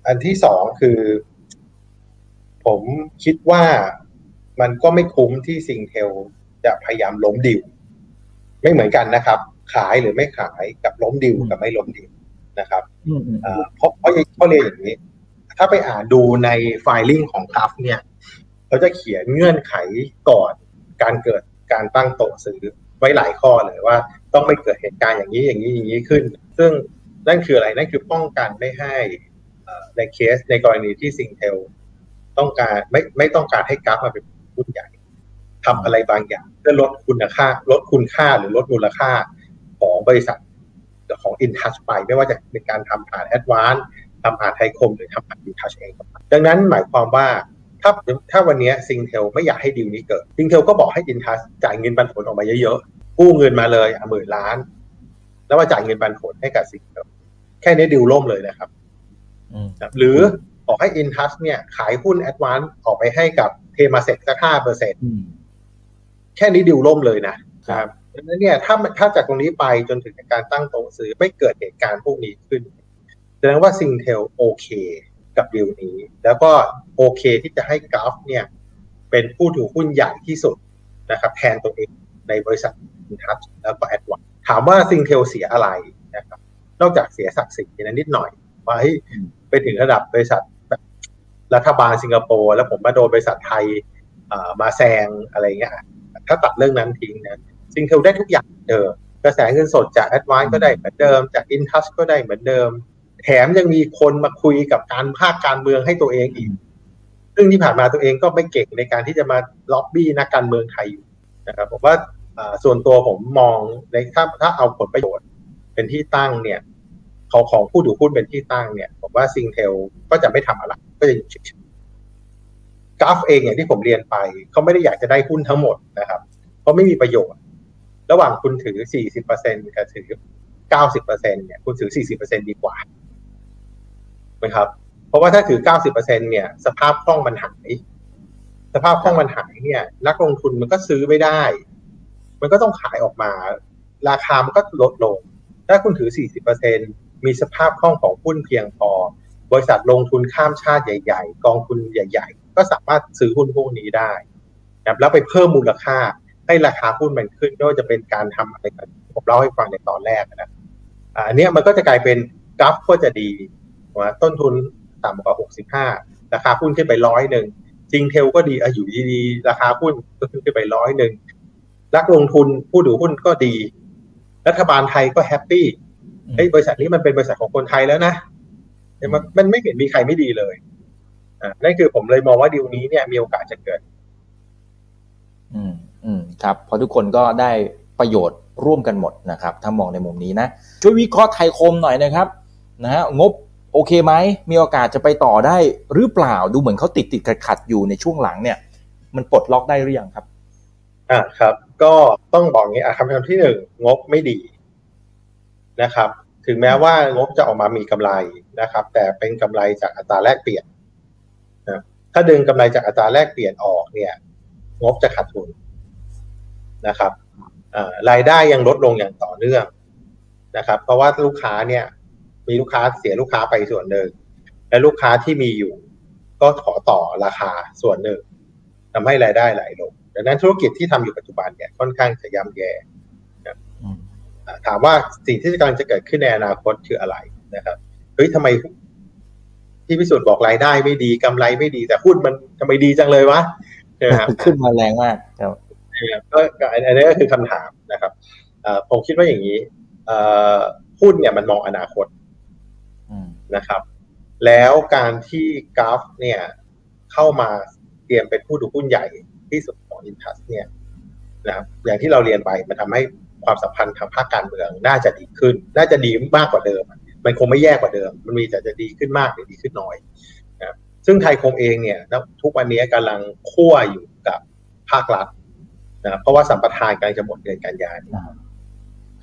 อันที่สองคือ ผมคิดว่ามันก็ไม่คุ้มที่ซิงเทลจะพยายามล้มดิว ไม่เหมือนกันนะครับ ขายหรือไม่ขายกับล้มดิวกับไม่ล้มดิวนะครับเพราะเพราะเพราะเรียนอย่างนี้ ถ้าไปอ่านดูในfiling ของ Gulf เนี่ยเขาจะเขียนเงื่อนไขก่อนการเกิดการตั้งโต๊ะซื้อไว้หลายข้อเลยว่า ต้องไม่เกิดเหตุการณ์อย่างนี้อย่างนี้อย่างนี้ขึ้น ซึ่งนั่นคืออะไรนั่นคือป้องกันไม่ให้ในเคสในกรณีที่ Singtel ต้องการไม่ไม่ต้องการให้ Gulf มาเป็นหุ้นใหญ่ทำอะไรบางอย่าง เพื่อลดคุณค่า ลดคุณค่าหรือลดมูลค่า ของบริษัทของ InTouch ไป ไม่ว่าจะเป็นการทำผ่าน Advance ทำผ่านไทยคมหรือทำผ่าน InTouch เองดังนั้นหมายความว่าถ้าถ้าวันนี้ Singtel ไม่อยากให้ดีลนี้เกิด Singtel ก็บอกให้ InTouch จ่ายเงินปันผลออกมาเยอะๆ กู้เงินมาเลยหมื่นล้าน แล้วมาจ่ายเงินปันผลให้กับ Singtel แค่นี้ดีลล่มเลยนะครับหรือบอกให้ InTouch เนี่ยขายหุ้น Advance ออกไปให้กับเทมาเซ็กสักห้าเปอร์เซ็นต์แค่นี้ดีลล่มเลยนะ ครับดังนั้นเนี่ยถ้าถ้าจากตรงนี้ไปจนถึงการตั้งโต๊ะซื้อไม่เกิดเหตุการณ์พวกนี้ขึ้นแสดงว่า Singtel โอเคกับดิวนี้ แล้วก็โอเคที่จะให้ Gulf เนี่ยเป็นผู้ถือหุ้นใหญ่ที่สุดนะครับแทนตัวเองในบริษัท Intouch แล้วก็ ADVANC ถามว่า Singtel เสียอะไรนะครับนอกจากเสียศักดิ์ศรีนิดหน่อยว่าไปถึงระดับบริษัทแบบรัฐบาลสิงคโปร์แล้วผมมาโดนบริษัทไทยมาแซงอะไรเงี้ยถ้าตัดเรื่องนั้นทิ้งนะ Singtel ได้ทุกอย่างเดิมกระแสเงินสดจาก ADVANC ก็ได้เหมือนเดิม จาก Intouch ก็ได้เหมือนเดิม แถมยังมีคนมาคุยกับการภาคการเมืองให้ตัวเองอีก ซึ่งที่ผ่านมาตัวเองก็ไม่เก่งในการที่จะมาล็อบบี้นักการเมืองไทยอยู่นะครับผมว่าส่วนตัวผมมองในถ้าถ้าเอาผลประโยชน์เป็นที่ตั้งเนี่ยเขาของผู้ถือหุ้นเป็นที่ตั้งเนี่ย ผมว่า Singtel ก็จะไม่ทำอะไร ก็จะอยู่เฉย Gulf เองอย่างที่ผมเรียนไป เขาไม่ได้อยากจะได้หุ้นทั้งหมดนะครับ เพราะไม่มีประโยชน์ ระหว่างคุณถือ 40%กับถือ 90%เนี่ย คุณถือ 40%ดีกว่านะครับ เพราะว่าถ้าถือ 90%เนี่ย สภาพคล่องมันหาย สภาพคล่องมันหายเนี่ย นักลงทุนมันก็ซื้อไม่ได้ มันก็ต้องขายออกมา ราคามันก็ลดลง ถ้าคุณถือ 40%มีสภาพคล่องของหุ้นเพียงพอ บริษัทลงทุนข้ามชาติใหญ่ ๆ กองทุนใหญ่ ๆ ก็สามารถซื้อหุ้นพวกนี้ได้นะแล้วไปเพิ่มมูลค่า ให้ราคาหุ้นมันขึ้นไม่ว่าจะเป็นการทำอะไรกันผมเล่าให้ฟังในตอนแรกนะอันนี้มันก็จะกลายเป็นกราฟก็จะดีว่าต้นทุนต่ำกว่า 65 ราคาหุ้นขึ้นไปร้อยหนึ่งจริงเทลก็ดีออยู่ดีๆราคาหุ้นก็ขึ้นไปร้อยหนึ่งนักลงทุนผู้ถือหุ้นก็ดี รัฐบาลไทยก็แฮปปี้เฮ้ยบริษัทนี้มันเป็นบริษัทของคนไทยแล้วนะมันไม่เห็นมีใครไม่ดีเลยนั่นคือผมเลยมองว่าดีลนี้เนี่ยมีโอกาสจะเกิด อืม อืมครับเพราะทุกคนก็ได้ประโยชน์ร่วมกันหมดนะครับ ถ้ามองในมุมนี้นะ ช่วยวิเคราะห์ไทยคมหน่อยนะครับนะฮะงบโอเคไหมมีโอกาสจะไปต่อได้หรือเปล่าดูเหมือนเขาติดติดขัดขัดอยู่ในช่วงหลังเนี่ย มันปลดล็อกได้หรือยังครับอ่าครับ ก็ต้องบอกงี้อะคำถามที่หนึ่งงบไม่ดีนะครับ ถึงแม้ว่างบจะออกมามีกำไรนะครับ แต่เป็นกำไรจากอัตราแลกเปลี่ยนนะถ้าดึงกำไรจากอัตราแลกเปลี่ยนออกเนี่ย งบจะขาดทุน นะครับรายได้ยังลดลงอย่างต่อเนื่องนะครับ เพราะว่าลูกค้าเนี่ย มีลูกค้าเสียลูกค้าไปส่วนหนึ่ง และลูกค้าที่มีอยู่ ก็ขอต่อราคาส่วนหนึ่งทำให้รายได้ไหลลงดังนั้นธุรกิจที่ทำอยู่ปัจจุบันเนี่ยค่อนข้างจะย่ำแย่นะถามว่าสิ่งที่กำลังจะเกิดขึ้นในอนาคตคืออะไรนะครับเฮ้ยทำไมที่พิสูจน์บอกรายได้ไม่ดีกำไรไม่ดีแต่หุ้นมันทำไมดีจังเลยวะขึ้นมาแรงมากครับ ก็อันนี้ก็คือคำถามนะครับผมคิดว่าอย่างนี้หุ้นเนี่ยมันมองอนาคตนะครับ แล้วการที่กราฟเนี่ยเข้ามาเตรียมเป็นผู้ดูหุ้นใหญ่ที่สุดของอินทัสเนี่ยนะครับอย่างที่เราเรียนไปมันทำให้ความสัมพันธ์ทางภาคการเมืองน่าจะดีขึ้น น่าจะดีมากกว่าเดิม มันคงไม่แย่กว่าเดิม มันมีแต่จะดีขึ้นมากหรือดีขึ้นน้อยนะซึ่งไทยคงเองเนี่ยทุกวันนี้กำลังคั่วอยู่กับภาครัฐ นะเพราะว่าสัมปทานกำลังจะหมดเดือนกันยายน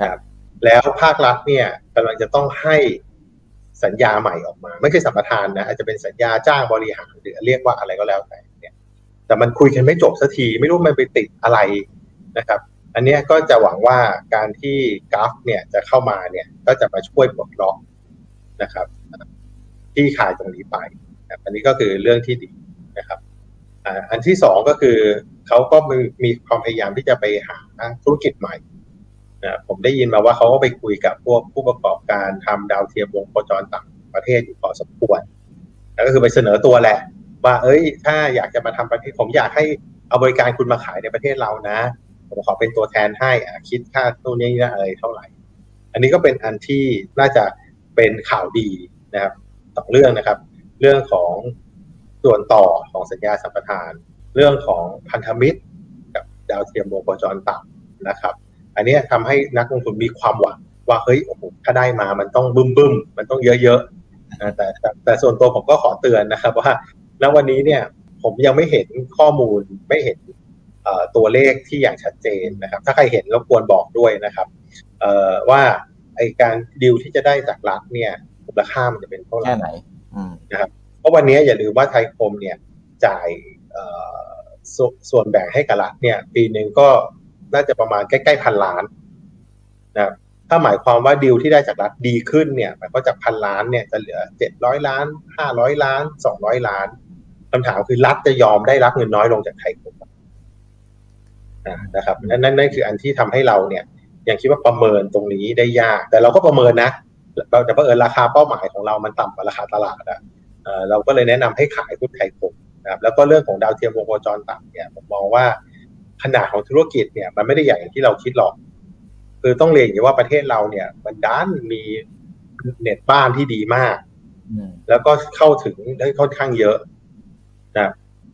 ครับ แล้วภาครัฐเนี่ยกำลังจะต้องให้สัญญาใหม่ออกมา ไม่ใช่สัมปทานนะอาจจะเป็นสัญญาจ้างบริหารหรือเรียกว่าอะไรก็แล้วแต่เนี่ยแต่มันคุยกันไม่จบสักทีไม่รู้มันไปติดอะไรนะครับ อันนี้ก็จะหวังว่าการที่กราฟเนี่ยจะเข้ามาเนี่ยก็จะมาช่วยปลดล็อกนะครับ ที่ขายตรงนี้ไปอันนี้ก็คือเรื่องที่ดีนะครับ อันที่สองก็คือเขาก็มีมีความพยายามที่จะไปหาธุรกิจใหม่นะผมได้ยินมาว่าเขาก็ไปคุยกับพวกผู้ประกอบการทำดาวเทียมวงโคจรต่างประเทศอยู่พอสมควรแล้วก็คือไปเสนอตัวแหละ ว่า เอ้ย ถ้าอยากจะมาทำประเทศ ผมอยากให้เอาบริการคุณมาขายในประเทศเรานะ ผมขอเป็นตัวแทนให้คิดค่าตัวนี้นะอะไรเท่าไหร่ อันนี้ก็เป็นอันที่น่าจะเป็นข่าวดีนะครับสองเรื่องนะครับ เรื่องของ ส่วนต่อของสัญญาสัมปทาน เรื่องของพันธมิตร กับดาวเทียมวงโคจรต่ำนะครับ อันนี้ทำให้นักลงทุนมีความหวังว่าเฮ้ยโอ้โหถ้าได้มามันต้องบึ้มบึ้มมันต้องเยอะๆแต่แต่แต่ส่วนตัวผมก็ขอเตือนนะครับว่าณวันนี้เนี่ยผมยังไม่เห็นข้อมูลไม่เห็นตัวเลขที่อย่างชัดเจนนะครับ ถ้าใครเห็นรบกวนบอกด้วยนะครับว่าไอการดิวที่จะได้จากรัฐเนี่ยมูลค่ามันจะเป็นเท่าไหร่แค่ไหนนะครับ เพราะวันนี้อย่าลืมว่าไทยคมเนี่ยจ่ายสส่วนแบ่งให้กับรัฐเนี่ย ปีหนึ่งก็น่าจะประมาณใกล้ๆพันล้านนะถ้าหมายความว่าดิวที่ได้จากรัฐดีขึ้นเนี่ยมันก็จากพันล้านเนี่ยจะเหลือเจ็ดร้อยล้านห้าร้อยล้านสองร้อยล้านคำถามคือรัฐจะยอมได้รับเงินน้อยลงจากไทยคมนะครับนั่นนั่นนั่นคืออันที่ทำให้เราเนี่ยยังคิดว่าประเมินตรงนี้ได้ยาก แต่เราก็ประเมินนะเราจะประเมินราคาเป้าหมายของเรามันต่ำกว่าราคาตลาดอะ เราก็เลยแนะนำให้ขายหุ้นไทยคมนะครับแล้วก็เรื่องของดาวเทียมวงโคจรต่ำเนี่ยผมมองว่าขนาดของธุรกิจเนี่ยมันไม่ได้ใหญ่อย่างที่เราคิดหรอก คือต้องเรียนอย่างว่าประเทศเราเนี่ย มันด้านมีเน็ตบ้านที่ดีมาก แล้วก็เข้าถึงได้ค่อนข้างเยอะนะ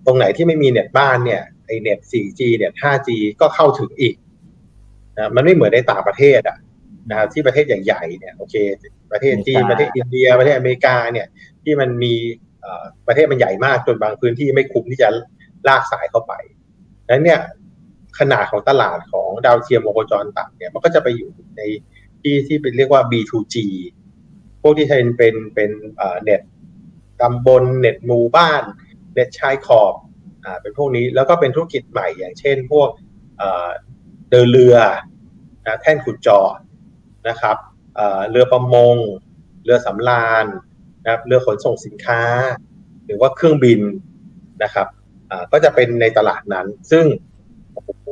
ตรงไหนที่ไม่มีเน็ตบ้านเนี่ยไอเน็ต 4G เน็ต 5G ก็เข้าถึงอีกนะมันไม่เหมือนในต่างประเทศอะนะครับที่ประเทศใหญ่ๆเนี่ยโอเค ประเทศจีนประเทศอินเดียประเทศอเมริกาเนี่ย ที่มันมีประเทศมันใหญ่มากจนบางพื้นที่ไม่คุ้มที่จะลากสายเข้าไปนั้นเนี่ยขนาดของตลาดของดาวเทียมวงโคจรต่ำเนี่ยมันก็จะไปอยู่ในที่ที่เป็นเรียกว่า B2G พวกที่เป็นเป็นเป็นเน็ตตำบลเน็ตหมู่บ้าน เน็ตชายขอบอ่าเป็นพวกนี้แล้วก็เป็นธุรกิจใหม่อย่างเช่น พวกเดินเรือนะแท่นขุดจอดนะครับเรือประมง เรือสำราญ นะครับเรือขนส่งสินค้า หรือว่าเครื่องบินนะครับก็จะเป็นในตลาดนั้น ซึ่งโอ้โห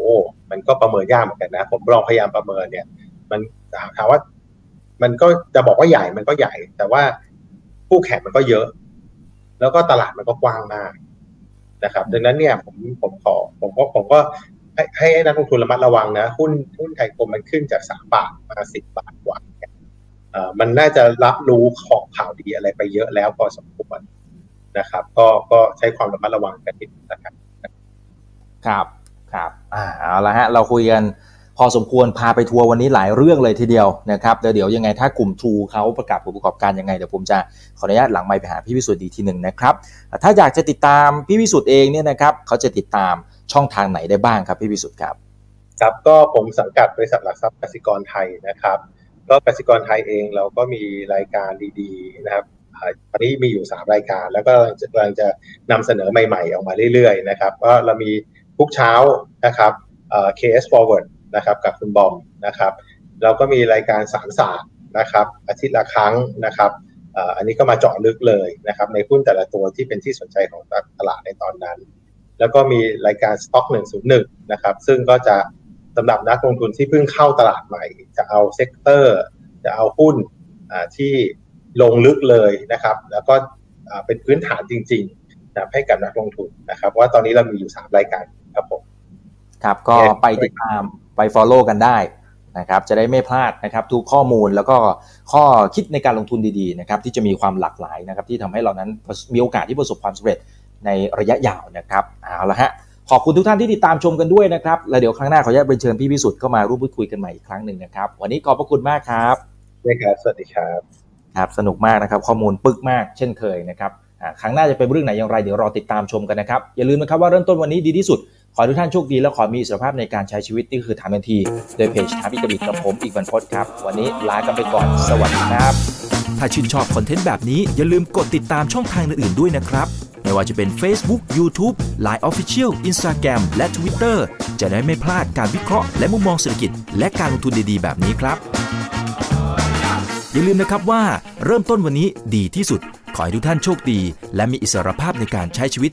มันก็ประเมินยากเหมือนกันนะ ผมลองพยายามประเมินเนี่ย มันถามว่า มันก็จะบอกว่าใหญ่มันก็ใหญ่ แต่ว่าผู้แข่งมันก็เยอะ แล้วก็ตลาดมันก็กว้างมากนะครับ ดังนั้นเนี่ยผมผมขอผมก็ผมก็ให้ให้นักลงทุนระมัดระวังนะ หุ้นหุ้นไทยคมมันขึ้นจากสามบาทมาสิบบาทกว่า มันน่าจะรับรู้ของข่าวดีอะไรไปเยอะแล้วพอสมควรนะครับ ก็ก็ใช้ความระมัดระวังกันนิดนะครับ ครับครับอ่าเอาละฮะเราคุยกันพอสมควรพาไปทัวร์วันนี้หลายเรื่องเลยทีเดียวนะครับเดี๋ยวยังไงถ้ากลุ่มทูเขาประกาศผลประกอบการยังไงเดี๋ยวผมจะขออนุญาตหลังไมค์ไปหาพี่วิสุทธิ์ดีทีหนึ่งนะครับ ถ้าอยากจะติดตามพี่วิสุทธิ์เองเนี่ยนะครับเขาจะติดตามช่องทางไหนได้บ้างครับพี่วิสุทธิ์ครับครับก็ผมสังกัดบริษัทหลักทรัพย์กสิกรไทยนะครับ ก็กสิกรไทยเองเราก็มีรายการดีๆนะครับตอนนี้มีอยู่ 3 รายการ แล้วก็กำลังจะนำเสนอใหม่ๆ ออกมาเรื่อยๆนะครับก็เรามีทุกเช้านะครับ KS Forward นะครับกับคุณบอมนะครับ เราก็มีรายการสามศาสตร์นะครับอาทิตย์ละครั้งนะครับอันนี้ก็มาเจาะลึกเลยนะครับในหุ้นแต่ละตัวที่เป็นที่สนใจของตลาดในตอนนั้น แล้วก็มีรายการ Stock 101นะครับซึ่งก็จะ สำหรับนักลงทุนที่เพิ่งเข้าตลาดใหม่ จะเอา sector จะเอาหุ้นที่ลงลึกเลยนะครับ แล้วก็เป็นพื้นฐานจริงๆนะให้กับนักลงทุนนะครับ ว่าตอนนี้เรามีอยู่ 3 รายการครับผมครับก็ไปติดตามไป Follow กันได้นะครับ จะได้ไม่พลาดนะครับทุกข้อมูลแล้วก็ข้อคิดในการลงทุนดีๆนะครับที่จะมีความหลากหลายนะครับที่ทำให้เรานั้นมีโอกาสที่ประสบความสำเร็จในระยะยาวนะครับเอาละฮะ ขอบคุณทุกท่านที่ติดตามชมกันด้วยนะครับแล้วเดี๋ยวครั้งหน้าขออนุญาตเชิญพี่พิสุทธิ์เข้ามาร่วมพูดคุยกันใหม่อีกครั้งหนึ่งนะครับ วันนี้ขอบพระคุณมากครับได้ครับสวัสดีครับครับสนุกมากนะครับ ข้อมูลปึกมากเช่นเคยนะครับครั้งหน้าจะเป็นเรื่องไหนอย่างไรเดี๋ยวรอติดตามชมกันนะครับอย่าลืมนะครับว่าเริ่มต้นวันนี้ดีที่สุด ขอทุกท่านโชคดีและขอมีอิสรภาพในการใช้ชีวิตนี่คือถามทันที โดยเพจถามพิกบิดกับผมอีกวันพศครับ วันนี้ลากันไปก่อนสวัสดีครับ ถ้าชื่นชอบคอนเทนต์แบบนี้อย่าลืมกดติดตามช่องทางอื่นๆด้วยนะครับไม่ว่าจะเป็น Facebook, YouTube, Line Official, Instagram และ Twitter จะได้ไม่พลาดการวิเคราะห์และมุมมองเศรษฐกิจ และการลงทุนดีๆ แบบนี้ครับ อย่าลืมนะครับว่าเริ่มต้นวันนี้ดีที่สุด ขอให้ทุกท่านโชคดี และมีอิสรภาพในการใช้ชีวิต